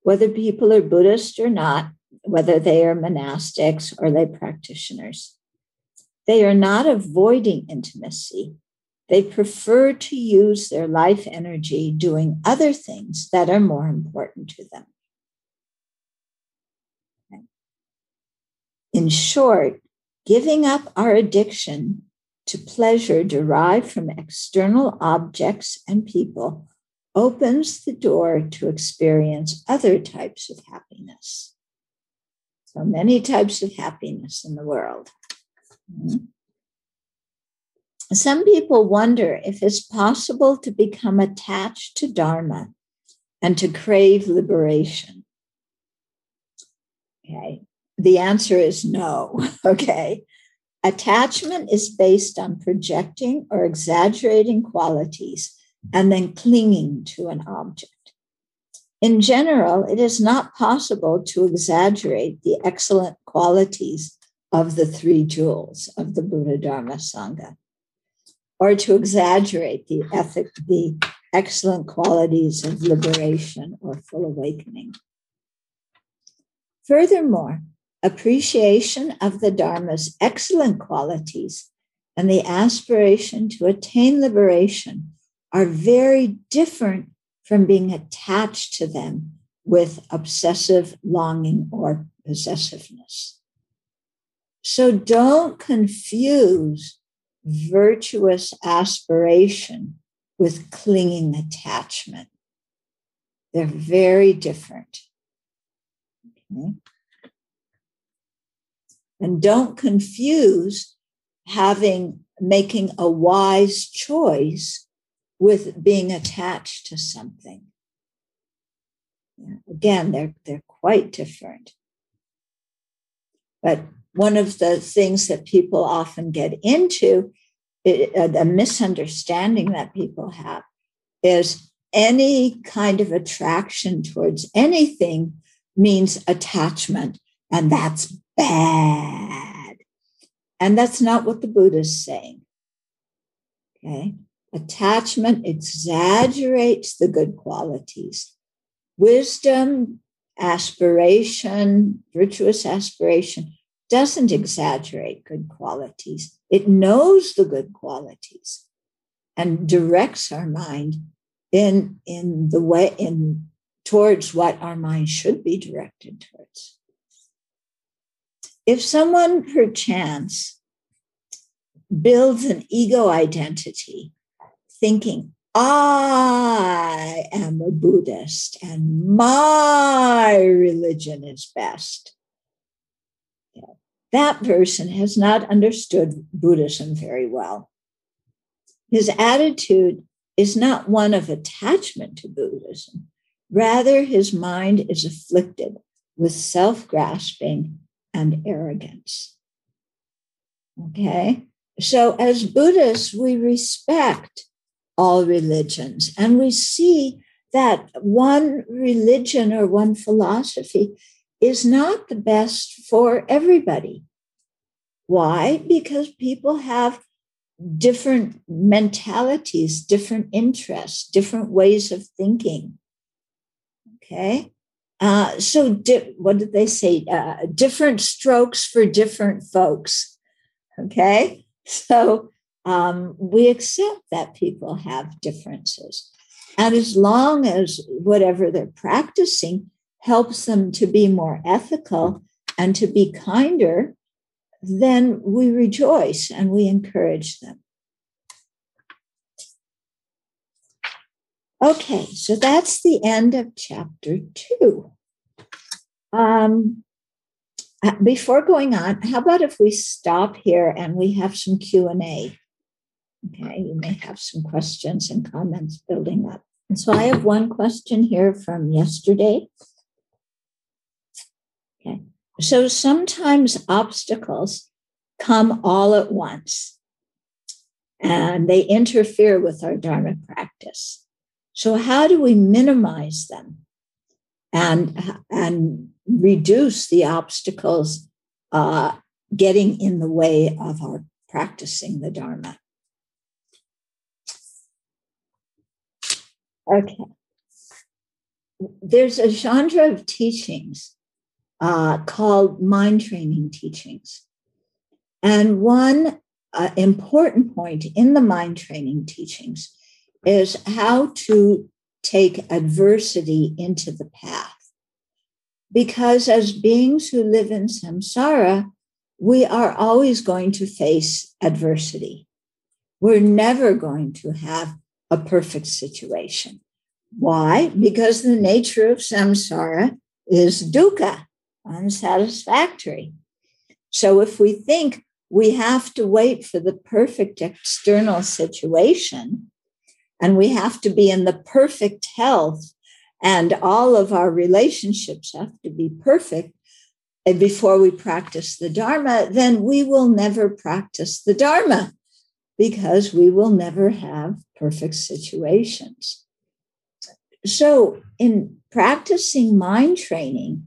whether people are Buddhist or not, whether they are monastics or lay practitioners. They are not avoiding intimacy. They prefer to use their life energy doing other things that are more important to them. In short, giving up our addiction to pleasure derived from external objects and people opens the door to experience other types of happiness. So many types of happiness in the world. Mm-hmm. Some people wonder if it's possible to become attached to Dharma and to crave liberation. Okay, the answer is no. Okay, attachment is based on projecting or exaggerating qualities and then clinging to an object. In general, it is not possible to exaggerate the excellent qualities of the three jewels of the Buddha Dharma Sangha, or to exaggerate the ethic, the excellent qualities of liberation or full awakening. Furthermore, appreciation of the Dharma's excellent qualities and the aspiration to attain liberation are very different from being attached to them with obsessive longing or possessiveness. So don't confuse virtuous aspiration with clinging attachment. They're very different. Okay? And don't confuse having making a wise choice with being attached to something. Again, they're, they're quite different. But one of the things that people often get into a uh, misunderstanding that people have is any kind of attraction towards anything means attachment, and that's bad. And that's not what the Buddha is saying. Okay. Attachment exaggerates the good qualities. Wisdom, aspiration, virtuous aspiration doesn't exaggerate good qualities. It knows the good qualities and directs our mind in, in the way in towards what our mind should be directed towards. If someone perchance builds an ego identity, thinking, I am a Buddhist and my religion is best. That person has not understood Buddhism very well. His attitude is not one of attachment to Buddhism. Rather, his mind is afflicted with self grasping and arrogance. Okay? So, as Buddhists, we respect all religions and we see that one religion or one philosophy is not the best for everybody. Why? Because people have different mentalities, different interests, different ways of thinking. Okay. Uh, so, di- what did they say? Uh, different strokes for different folks. Okay. So, um, we accept that people have differences. And as long as whatever they're practicing helps them to be more ethical and to be kinder, then we rejoice and we encourage them. Okay, so that's the end of chapter two. Um, uh, before going on, how about if we stop here and we have some Q and A? Okay, you may have some questions and comments building up. And so I have one question here from yesterday. Okay, so sometimes obstacles come all at once and they interfere with our Dharma practice. So, how do we minimize them and, and reduce the obstacles uh, getting in the way of our practicing the Dharma? Okay. There's a genre of teachings uh, called mind training teachings. And one uh, important point in the mind training teachings is how to take adversity into the path. Because as beings who live in samsara, we are always going to face adversity. We're never going to have a perfect situation. Why? Because the nature of samsara is dukkha, unsatisfactory. So if we think we have to wait for the perfect external situation and we have to be in the perfect health and all of our relationships have to be perfect eh, before we practice the Dharma, then we will never practice the Dharma because we will never have perfect situations. So, in practicing mind training,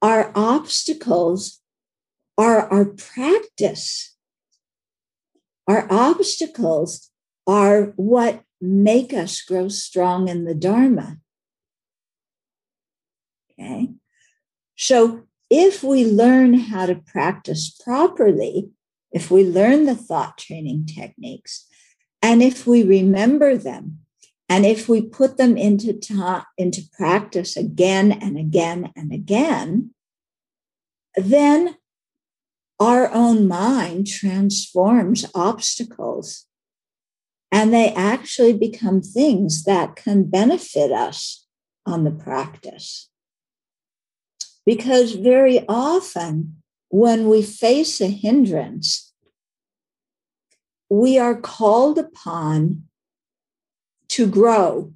our obstacles are our practice. Our obstacles are what make us grow strong in the Dharma. Okay. So if we learn how to practice properly, if we learn the thought training techniques, and if we remember them, and if we put them into, ta- into practice again and again and again, then our own mind transforms obstacles and they actually become things that can benefit us on the practice. Because very often, when we face a hindrance, we are called upon to grow.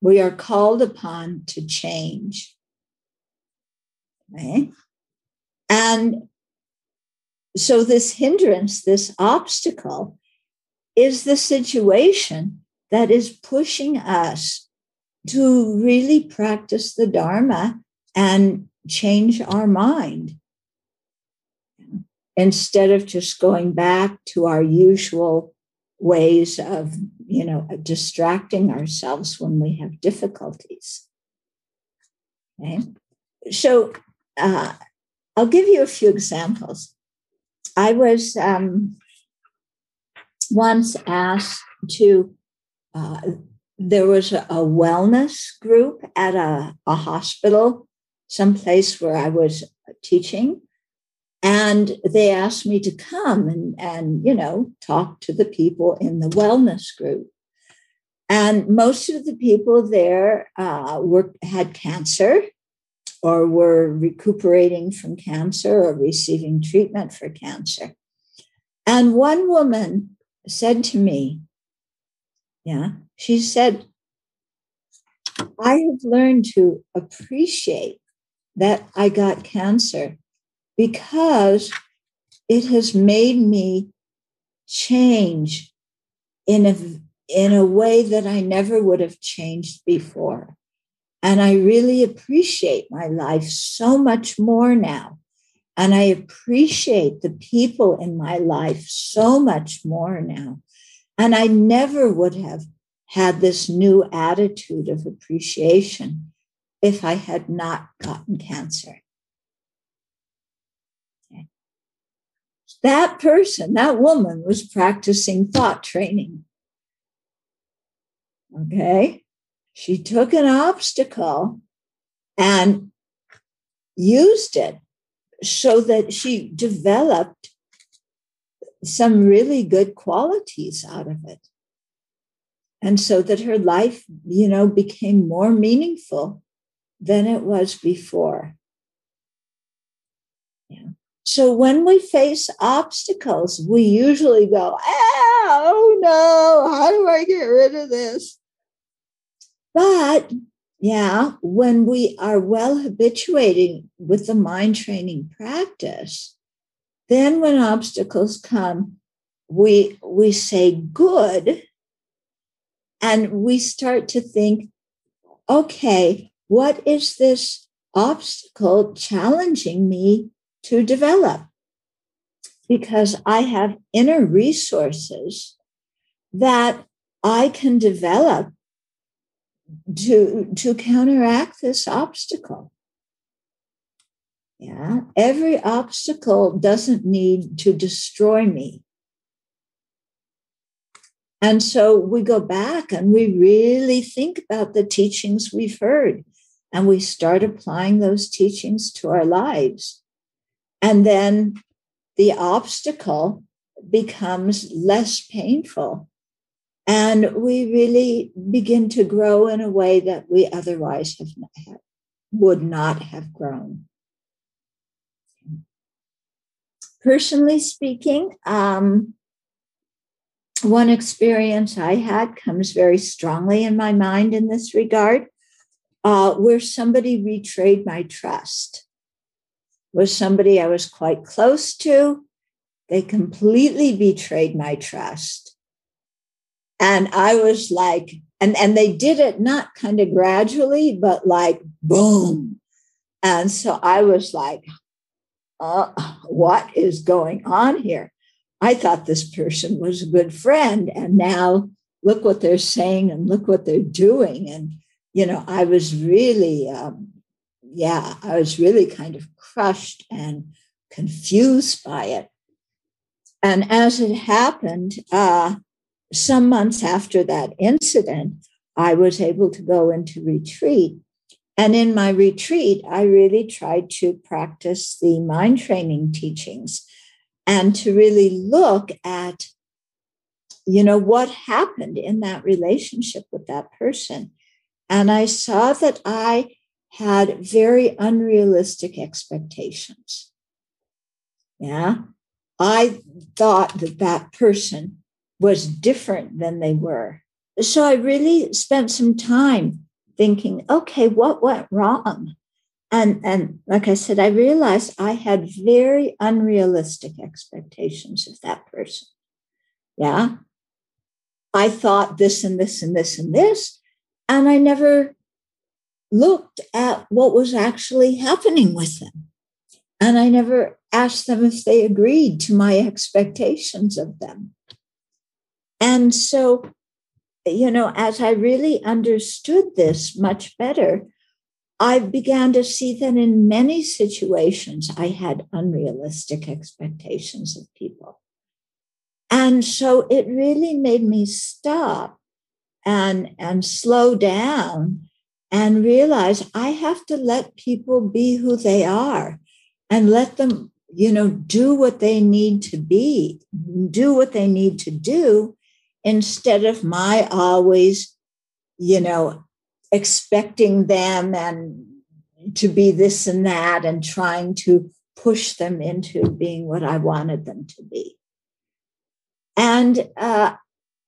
We are called upon to change. Okay? And so, this hindrance, this obstacle, is the situation that is pushing us to really practice the Dharma and change our mind instead of just going back to our usual ways of you know distracting ourselves when we have difficulties. Okay? So uh, i'll give you a few examples. I was um, once asked to uh, there was a, a, wellness group at a, a hospital someplace where i was teaching and they asked me to come and, and, you know, talk to the people in the wellness group. And most of the people there uh, were, had cancer or were recuperating from cancer or receiving treatment for cancer. And one woman said to me, yeah, she said, I have learned to appreciate that I got cancer because it has made me change in a in a way that I never would have changed before. And I really appreciate my life so much more now. And I appreciate the people in my life so much more now. And I never would have had this new attitude of appreciation if I had not gotten cancer. That person, that woman was practicing thought training. Okay. She took an obstacle and used it so that she developed some really good qualities out of it. And so that her life, you know, became more meaningful than it was before. Yeah. So when we face obstacles, we usually go, oh no, how do I get rid of this? But yeah, when we are well habituated with the mind training practice, then when obstacles come, we we say good and we start to think, okay, what is this obstacle challenging me to develop because I have inner resources that I can develop to, to counteract this obstacle. Yeah, every obstacle doesn't need to destroy me. And so we go back and we really think about the teachings we've heard and we start applying those teachings to our lives. And then the obstacle becomes less painful. And we really begin to grow in a way that we otherwise have not, would not have grown. Personally speaking, um, one experience I had comes very strongly in my mind in this regard, uh, where somebody betrayed my trust was somebody I was quite close to. They completely betrayed my trust. And I was like, and, and they did it not kind of gradually, but like boom. And so I was like, uh, what is going on here? I thought this person was a good friend. And now look what they're saying and look what they're doing. And, you know, I was really um, yeah, I was really kind of crushed and confused by it. And as it happened, uh, some months after that incident, I was able to go into retreat. And in my retreat, I really tried to practice the mind training teachings and to really look at, you know, what happened in that relationship with that person. And I saw that I had very unrealistic expectations. Yeah. I thought that that person was different than they were. So I really spent some time thinking, okay, what went wrong? And, and like I said, I realized I had very unrealistic expectations of that person. Yeah. I thought this and this and this and this. And I never looked at what was actually happening with them. And I never asked them if they agreed to my expectations of them. And so, you know, as I really understood this much better, I began to see that in many situations I had unrealistic expectations of people. And so it really made me stop and, and slow down and realize I have to let people be who they are and let them, you know, do what they need to be, do what they need to do instead of my always, you know, expecting them and to be this and that and trying to push them into being what I wanted them to be. And uh,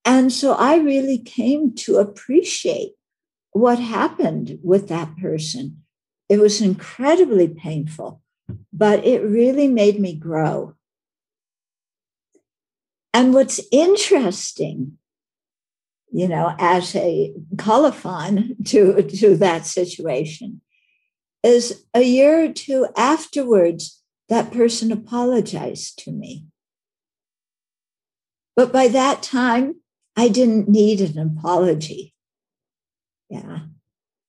and so I really came to appreciate what happened with that person. It was incredibly painful, but it really made me grow. And what's interesting you know, as a colophon to, to that situation. Is a year or two afterwards, that person apologized to me. But by that time, I didn't need an apology. Yeah,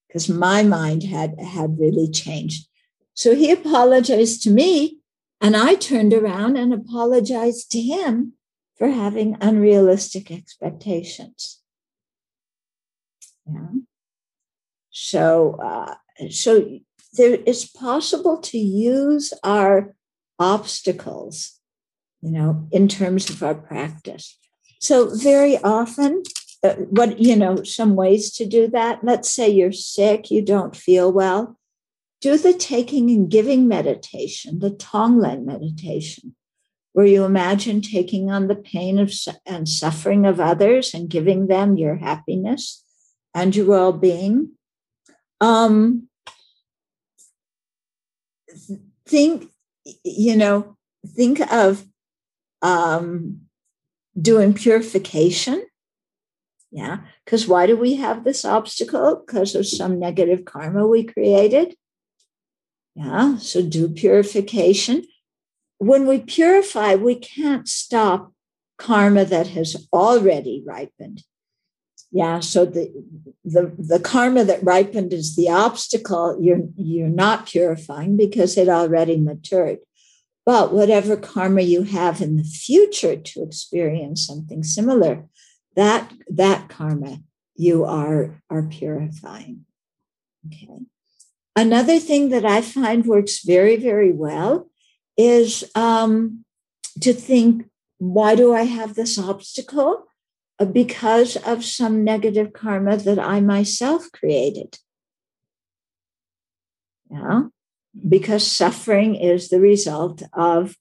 because my mind had, had really changed. So he apologized to me, and I turned around and apologized to him for having unrealistic expectations. Yeah. So, uh, so there is possible to use our obstacles, you know, in terms of our practice. So very often, uh, what you know, some ways to do that. Let's say you're sick, you don't feel well. Do the taking and giving meditation, the Tonglen meditation, where you imagine taking on the pain of and suffering of others and giving them your happiness and your well being. Um, think, you know, think of um, doing purification. Yeah, because why do we have this obstacle? Because of some negative karma we created. Yeah, so do purification. When we purify, we can't stop karma that has already ripened. Yeah, so the the the karma that ripened is the obstacle you're you're not purifying because it already matured. But whatever karma you have in the future to experience something similar, that that karma you are are purifying. Okay. Another thing that I find works very very well is um, to think, why do I have this obstacle? Uh, because of some negative karma that I myself created. Yeah, because suffering is the result of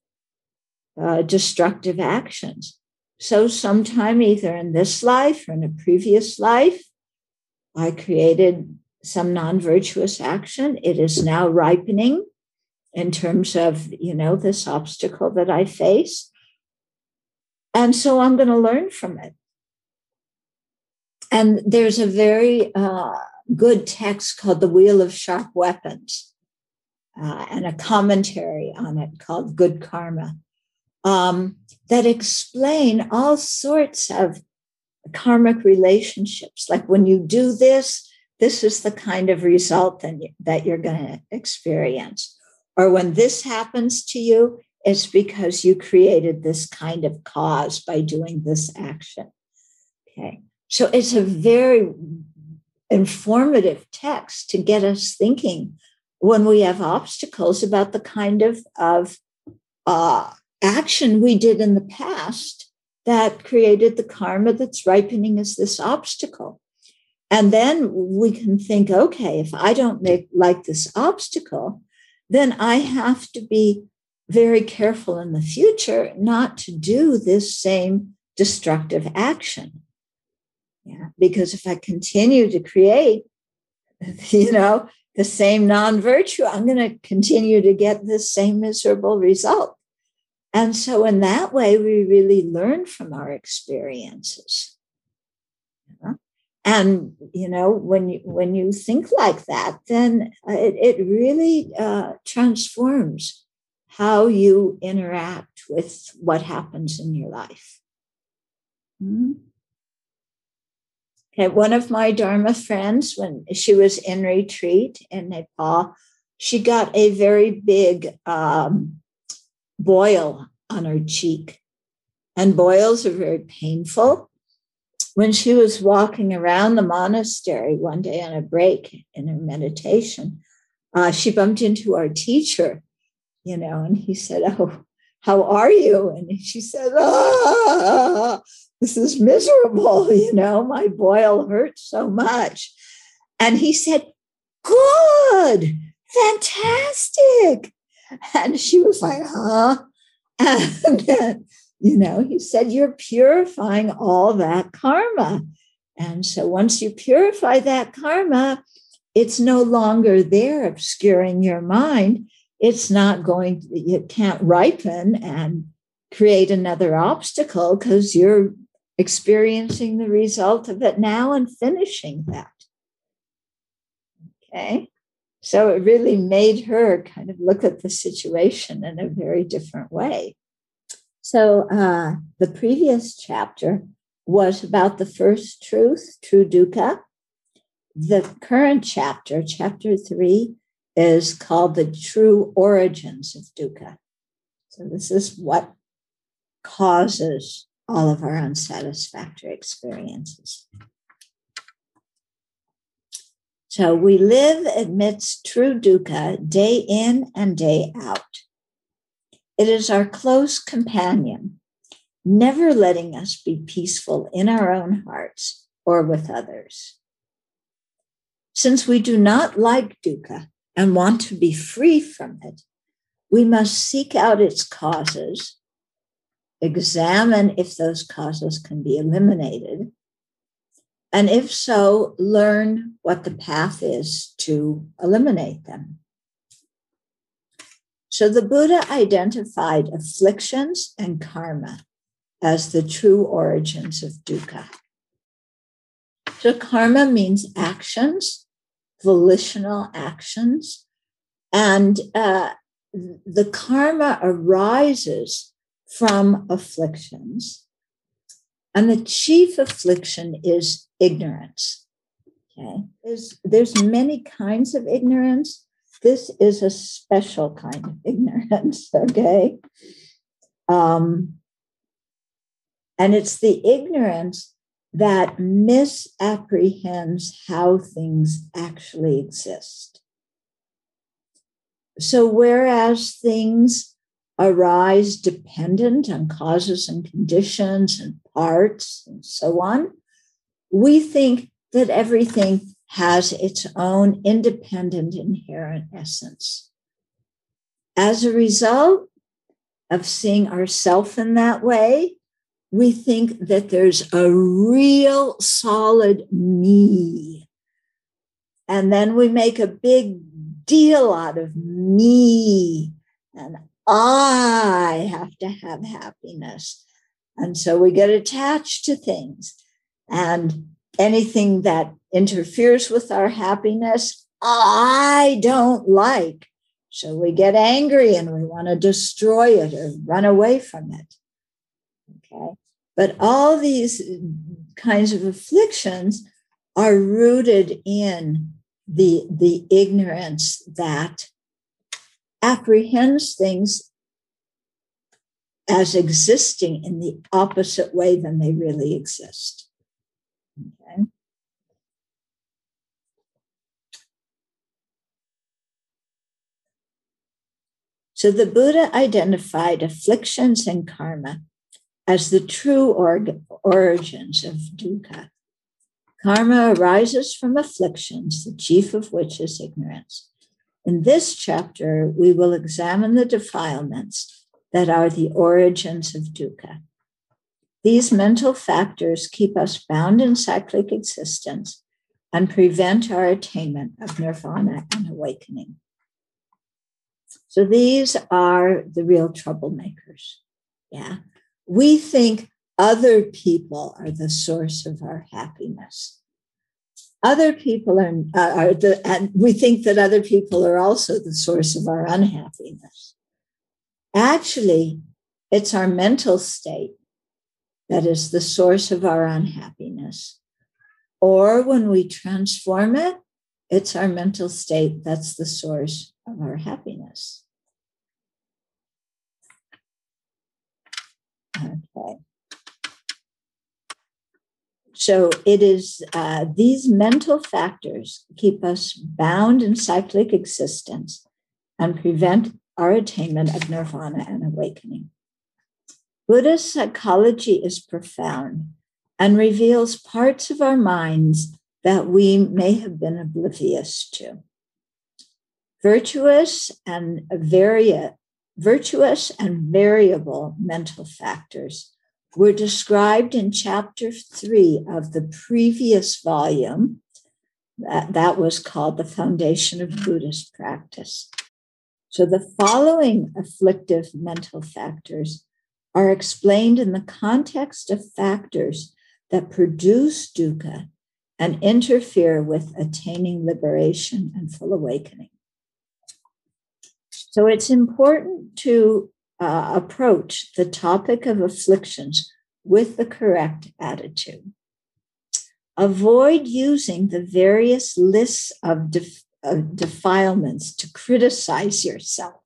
uh, destructive actions. So, sometime either in this life or in a previous life, I created some non virtuous action. It is now ripening in terms of, you know, this obstacle that I face. And so I'm going to learn from it. And there's a very uh, good text called The Wheel of Sharp Weapons uh, and a commentary on it called Good Karma um, that explain all sorts of karmic relationships. Like when you do this, this is the kind of result that you're going to experience. Or when this happens to you, it's because you created this kind of cause by doing this action. Okay. So it's a very informative text to get us thinking when we have obstacles about the kind of, of uh, action we did in the past that created the karma that's ripening as this obstacle. And then we can think, okay, if I don't make like this obstacle, then I have to be very careful in the future not to do this same destructive action. Yeah, because if I continue to create, you know, the same non virtue, I'm going to continue to get the same miserable result. And so, in that way, we really learn from our experiences. and you know when you when you think like that then it, it really uh, transforms how you interact with what happens in your life mm-hmm. okay one of my dharma friends when she was in retreat in nepal she got a very big um, boil on her cheek and boils are very painful when she was walking around the monastery one day on a break in her meditation, uh, she bumped into our teacher, you know, and he said, Oh, how are you? And she said, Ah, this is miserable, you know, my boil hurts so much. And he said, Good, fantastic. And she was like, Huh? And then you know, he said, You're purifying all that karma. And so once you purify that karma, it's no longer there obscuring your mind. It's not going, it can't ripen and create another obstacle because you're experiencing the result of it now and finishing that. Okay. So it really made her kind of look at the situation in a very different way. So uh, the previous chapter was about the first truth, true dukkha. The current chapter, chapter three, is called the true origins of dukkha. So this is what causes all of our unsatisfactory experiences. So we live amidst true dukkha day in and day out. It is our close companion, never letting us be peaceful in our own hearts or with others. Since we do not like dukkha and want to be free from it, we must seek out its causes, examine if those causes can be eliminated, and if so, learn what the path is to eliminate them. So the Buddha identified afflictions and karma as the true origins of dukkha. So karma means actions, volitional actions, and uh, the karma arises from afflictions. And the chief affliction is ignorance. Okay, there's, there's many kinds of ignorance, this is a special kind of ignorance, okay? Um, and it's the ignorance that misapprehends how things actually exist. So, whereas things arise dependent on causes and conditions and parts and so on, we think that everything has its own independent inherent essence. As a result of seeing ourself in that way, we think that there's a real solid me. And then we make a big deal out of me. And I have to have happiness. And so we get attached to things. And anything that interferes with our happiness, I don't like. So we get angry and we want to destroy it or run away from it. Okay. But all these kinds of afflictions are rooted in the, the ignorance that apprehends things as existing in the opposite way than they really exist. Okay. So the Buddha identified afflictions and karma as the true org- origins of dukkha. Karma arises from afflictions, the chief of which is ignorance. In this chapter, we will examine the defilements that are the origins of dukkha. These mental factors keep us bound in cyclic existence and prevent our attainment of nirvana and awakening. So these are the real troublemakers. Yeah. We think other people are the source of our happiness. Other people are, uh, are the, and we think that other people are also the source of our unhappiness. Actually, it's our mental state that is the source of our unhappiness. Or when we transform it, it's our mental state that's the source of our happiness. Okay. So it is uh, these mental factors keep us bound in cyclic existence and prevent our attainment of nirvana and awakening. Buddhist psychology is profound and reveals parts of our minds that we may have been oblivious to. Virtuous and vari- virtuous and variable mental factors were described in chapter three of the previous volume. That, that was called The Foundation of Buddhist Practice. So the following afflictive mental factors are explained in the context of factors that produce dukkha and interfere with attaining liberation and full awakening. So it's important to uh, approach the topic of afflictions with the correct attitude. Avoid using the various lists of, def- of defilements to criticize yourself,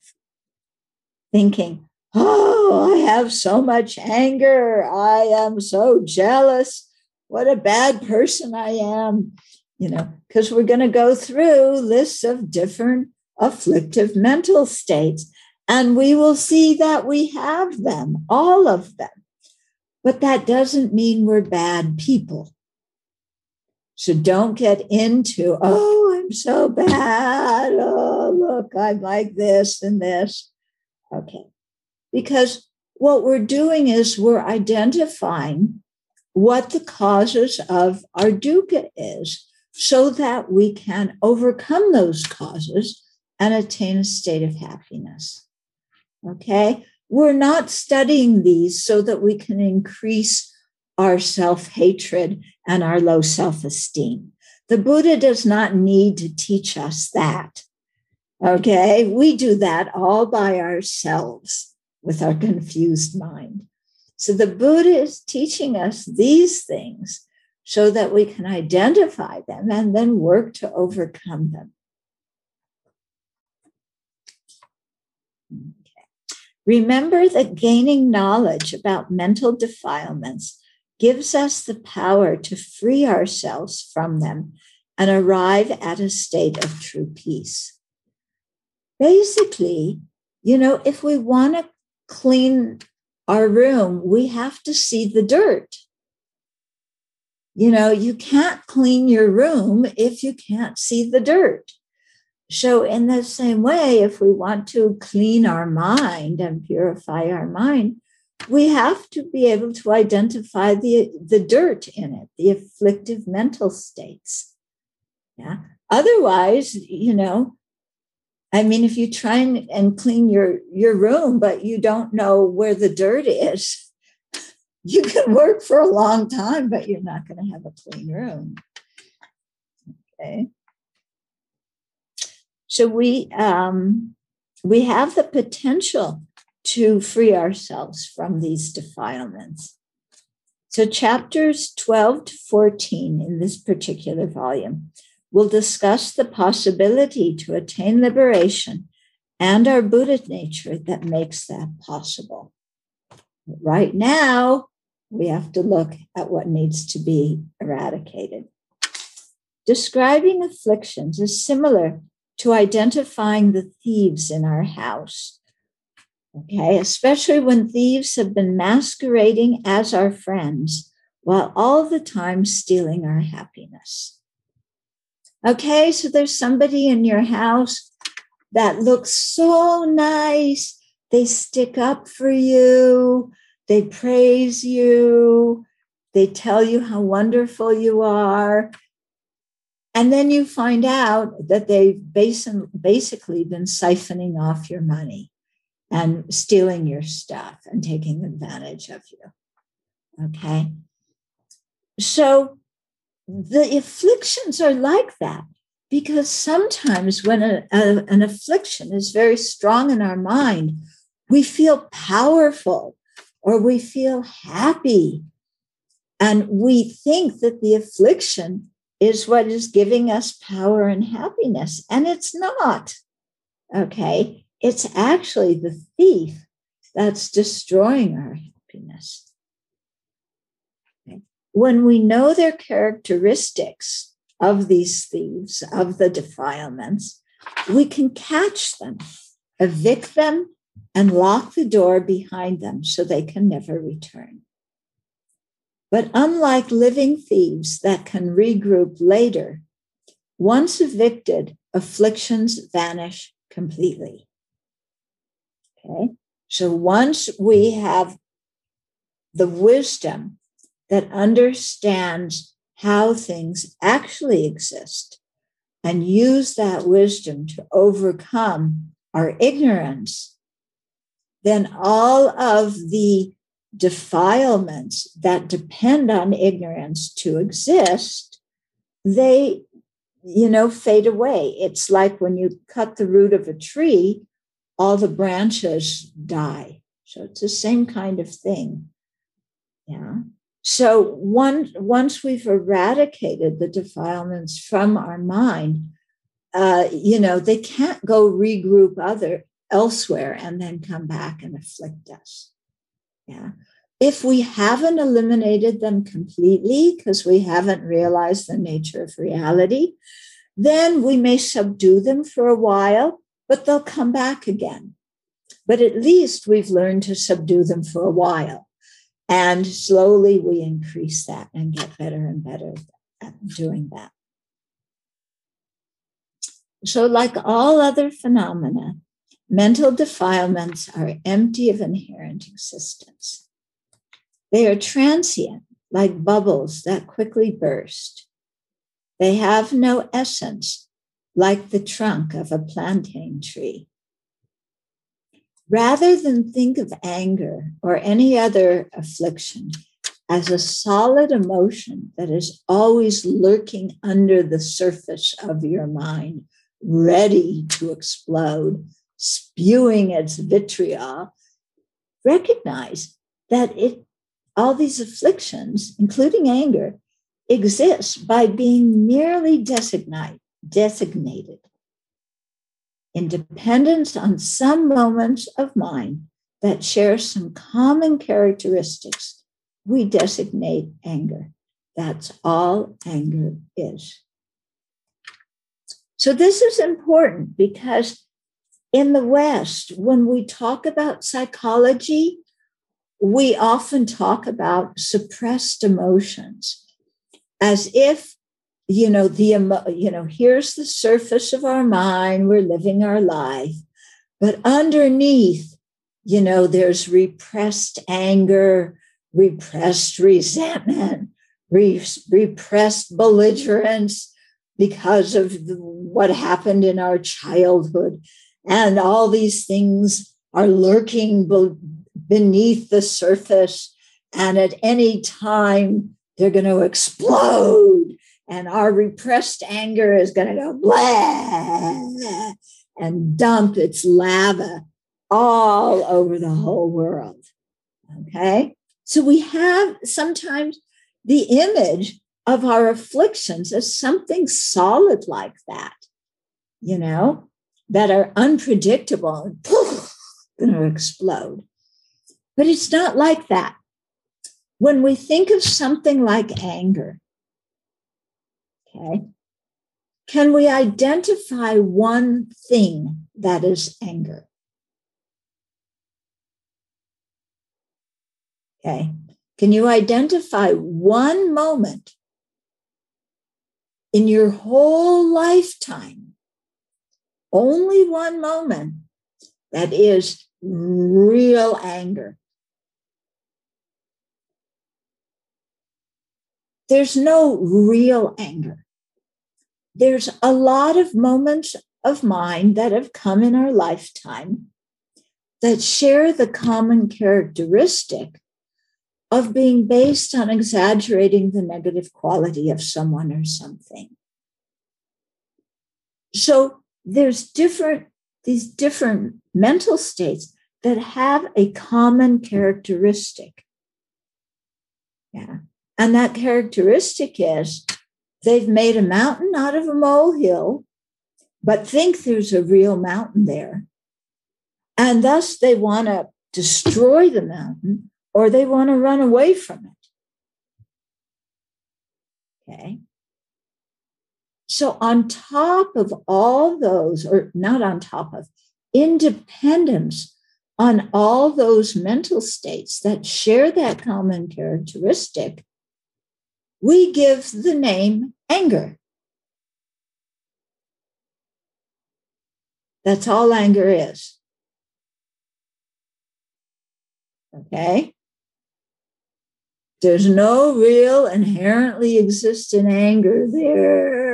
thinking, Oh, I have so much anger. I am so jealous. What a bad person I am. You know, because we're going to go through lists of different afflictive mental states. And we will see that we have them, all of them. But that doesn't mean we're bad people. So don't get into, oh, I'm so bad. Oh, look, I'm like this and this. Okay. Because what we're doing is we're identifying what the causes of our dukkha is so that we can overcome those causes and attain a state of happiness. Okay? We're not studying these so that we can increase our self hatred and our low self esteem. The Buddha does not need to teach us that. Okay? We do that all by ourselves with our confused mind. So the Buddha is teaching us these things so that we can identify them and then work to overcome them. Remember that gaining knowledge about mental defilements gives us the power to free ourselves from them and arrive at a state of true peace. Basically, you know, if we want to clean our room, we have to see the dirt. You know, you can't clean your room if you can't see the dirt. So, in the same way, if we want to clean our mind and purify our mind, we have to be able to identify the, the dirt in it, the afflictive mental states. Yeah. Otherwise, you know, I mean, if you try and, and clean your, your room, but you don't know where the dirt is, you can work for a long time, but you're not going to have a clean room. Okay. So we um, we have the potential to free ourselves from these defilements. So chapters 12 to 14 in this particular volume will discuss the possibility to attain liberation and our Buddha nature that makes that possible. But right now, we have to look at what needs to be eradicated. Describing afflictions is similar to identifying the thieves in our house. Okay, especially when thieves have been masquerading as our friends while all the time stealing our happiness. Okay, so there's somebody in your house that looks so nice. They stick up for you, they praise you, they tell you how wonderful you are. And then you find out that they've basically been siphoning off your money and stealing your stuff and taking advantage of you. Okay. So the afflictions are like that because sometimes when a, a, an affliction is very strong in our mind, we feel powerful or we feel happy. And we think that the affliction is what is giving us power and happiness. And it's not. Okay. It's actually the thief that's destroying our happiness. When we know their characteristics of these thieves, of the defilements, we can catch them, evict them, and lock the door behind them so they can never return. But unlike living thieves that can regroup later, once evicted, afflictions vanish completely. Okay, so once we have the wisdom that understands how things actually exist and use that wisdom to overcome our ignorance, then all of the defilements that depend on ignorance to exist, they, you know, fade away. It's like when you cut the root of a tree, all the branches die. So it's the same kind of thing. Yeah. So one, once we've eradicated the defilements from our mind, uh, you know, they can't go regroup other elsewhere and then come back and afflict us. Yeah. If we haven't eliminated them completely because we haven't realized the nature of reality, then we may subdue them for a while, but they'll come back again. But at least we've learned to subdue them for a while. And slowly we increase that and get better and better at doing that. So, like all other phenomena, mental defilements are empty of inherent existence. They are transient, like bubbles that quickly burst. They have no essence, like the trunk of a plantain tree. Rather than think of anger or any other affliction as a solid emotion that is always lurking under the surface of your mind, ready to explode, spewing its vitriol, recognize that it all these afflictions, including anger, exist by being merely designate, designated in dependence on some moments of mind that share some common characteristics, we designate anger. That's all anger is. So, this is important because in the West, when we talk about psychology, we often talk about suppressed emotions as if you know the you know here's the surface of our mind we're living our life but underneath you know there's repressed anger repressed resentment repressed belligerence because of what happened in our childhood and all these things are lurking be- beneath the surface and at any time they're going to explode and our repressed anger is going to go blah and dump its lava all over the whole world. Okay. So we have sometimes the image of our afflictions as something solid like that, you know, that are unpredictable and going to explode. But it's not like that. When we think of something like anger, Okay. Can we identify one thing that is anger? Okay. Can you identify one moment in your whole lifetime, only one moment that is real anger? There's no real anger there's a lot of moments of mind that have come in our lifetime that share the common characteristic of being based on exaggerating the negative quality of someone or something. So there's different, these different mental states that have a common characteristic. Yeah. And that characteristic is they've made a mountain out of a molehill, but think there's a real mountain there. And thus they want to destroy the mountain or they want to run away from it. Okay. So, on top of all those, or not on top of, independence on all those mental states that share that common characteristic, we give the name anger. That's all anger is. Okay? There's no real inherently existent anger there.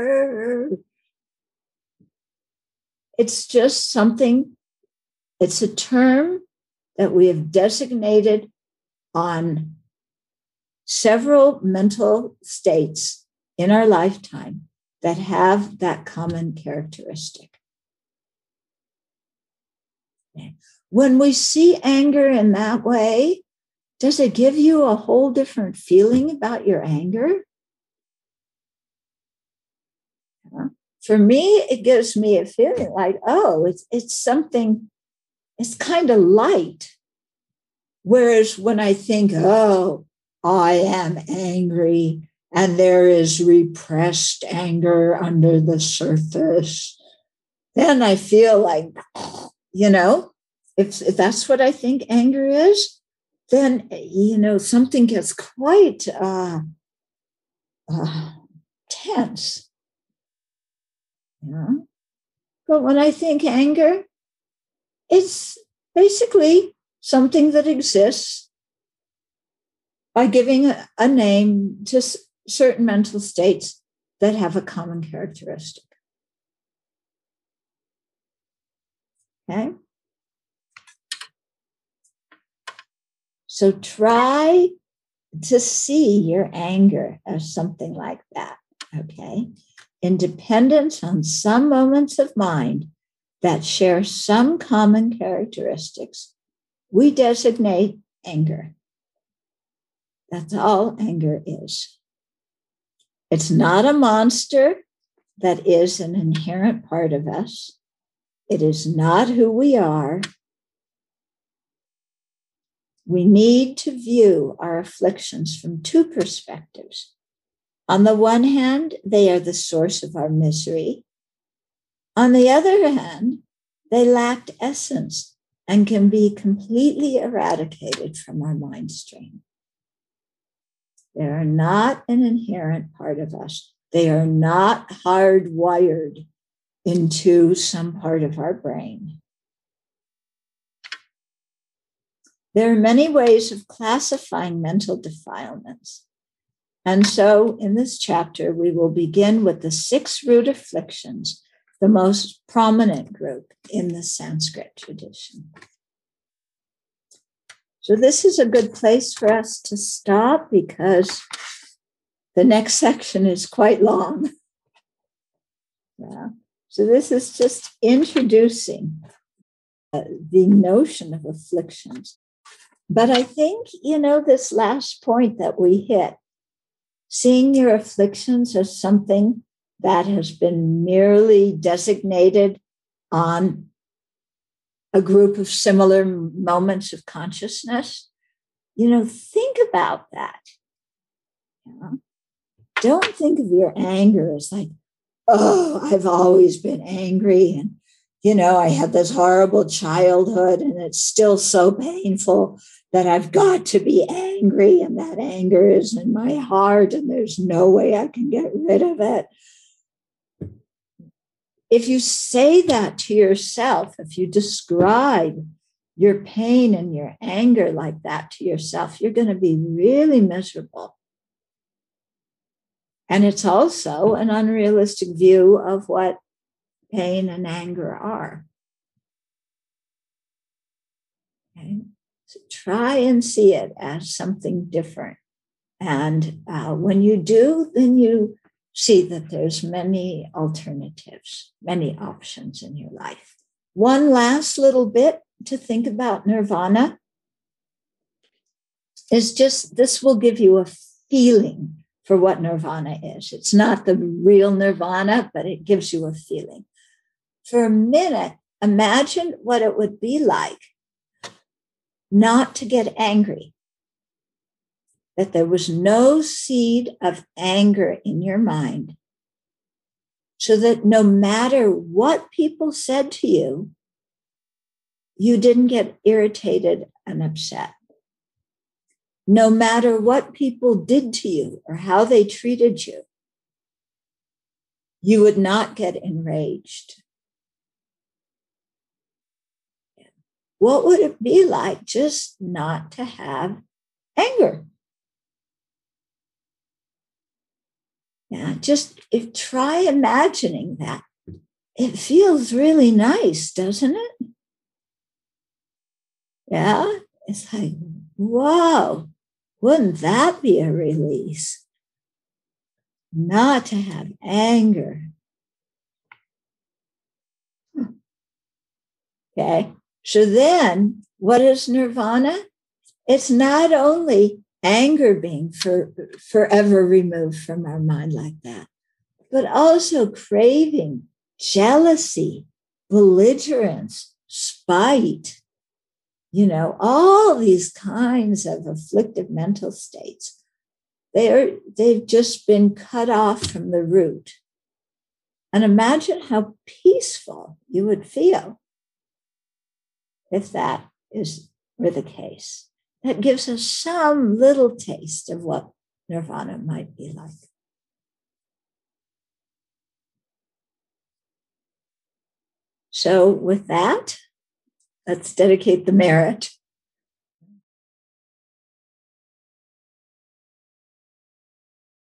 It's just something, it's a term that we have designated on several mental states in our lifetime that have that common characteristic. When we see anger in that way, does it give you a whole different feeling about your anger? For me, it gives me a feeling like, oh, it's, it's something, it's kind of light. Whereas when I think, oh, I am angry and there is repressed anger under the surface, then I feel like, you know, if, if that's what I think anger is, then you know something gets quite uh, uh, tense. Yeah. But when I think anger, it's basically something that exists by giving a, a name to certain mental states that have a common characteristic. Okay. So try to see your anger as something like that. Okay. Independence on some moments of mind that share some common characteristics, we designate anger. That's all anger is. It's not a monster that is an inherent part of us. It is not who we are we need to view our afflictions from two perspectives. On the one hand, they are the source of our misery. On the other hand, they lacked essence and can be completely eradicated from our mind stream. They are not an inherent part of us. They are not hardwired into some part of our brain. There are many ways of classifying mental defilements. And so in this chapter, we will begin with the six root afflictions, the most prominent group in the Sanskrit tradition. So, this is a good place for us to stop because the next section is quite long. Yeah. So, this is just introducing uh, the notion of afflictions but I think, you know, this last point that we hit, seeing your afflictions as something that has been merely designated on a group of similar moments of consciousness, you know, think about that. You know? Don't think of your anger as like, oh, I've always been angry and you know, I had this horrible childhood and it's still so painful that I've got to be angry and that anger is in my heart and there's no way I can get rid of it. If you say that to yourself, if you describe your pain and your anger like that to yourself, you're going to be really miserable. And it's also an unrealistic view of what pain and anger are. Okay. Try and see it as something different. And uh, when you do, then you see that there's many alternatives, many options in your life. One last little bit to think about nirvana is just this will give you a feeling for what nirvana is. It's not the real nirvana, but it gives you a feeling. For a minute, imagine what it would be like not to get angry, that there was no seed of anger in your mind, so that no matter what people said to you, you didn't get irritated and upset. No matter what people did to you or how they treated you, you would not get enraged. What would it be like just not to have anger? Yeah, just if try imagining that. It feels really nice, doesn't it? Yeah, it's like, wow, wouldn't that be a release? Not to have anger. Hmm. Okay, so then what is nirvana? It's not only anger being for, forever removed from our mind like that, but also craving, jealousy, belligerence, spite, you know, all these kinds of afflictive mental states. They're, they've just been cut off from the root. And imagine how peaceful you would feel if that is were the case that gives us some little taste of what nirvana might be like. So, with that, let's dedicate the merit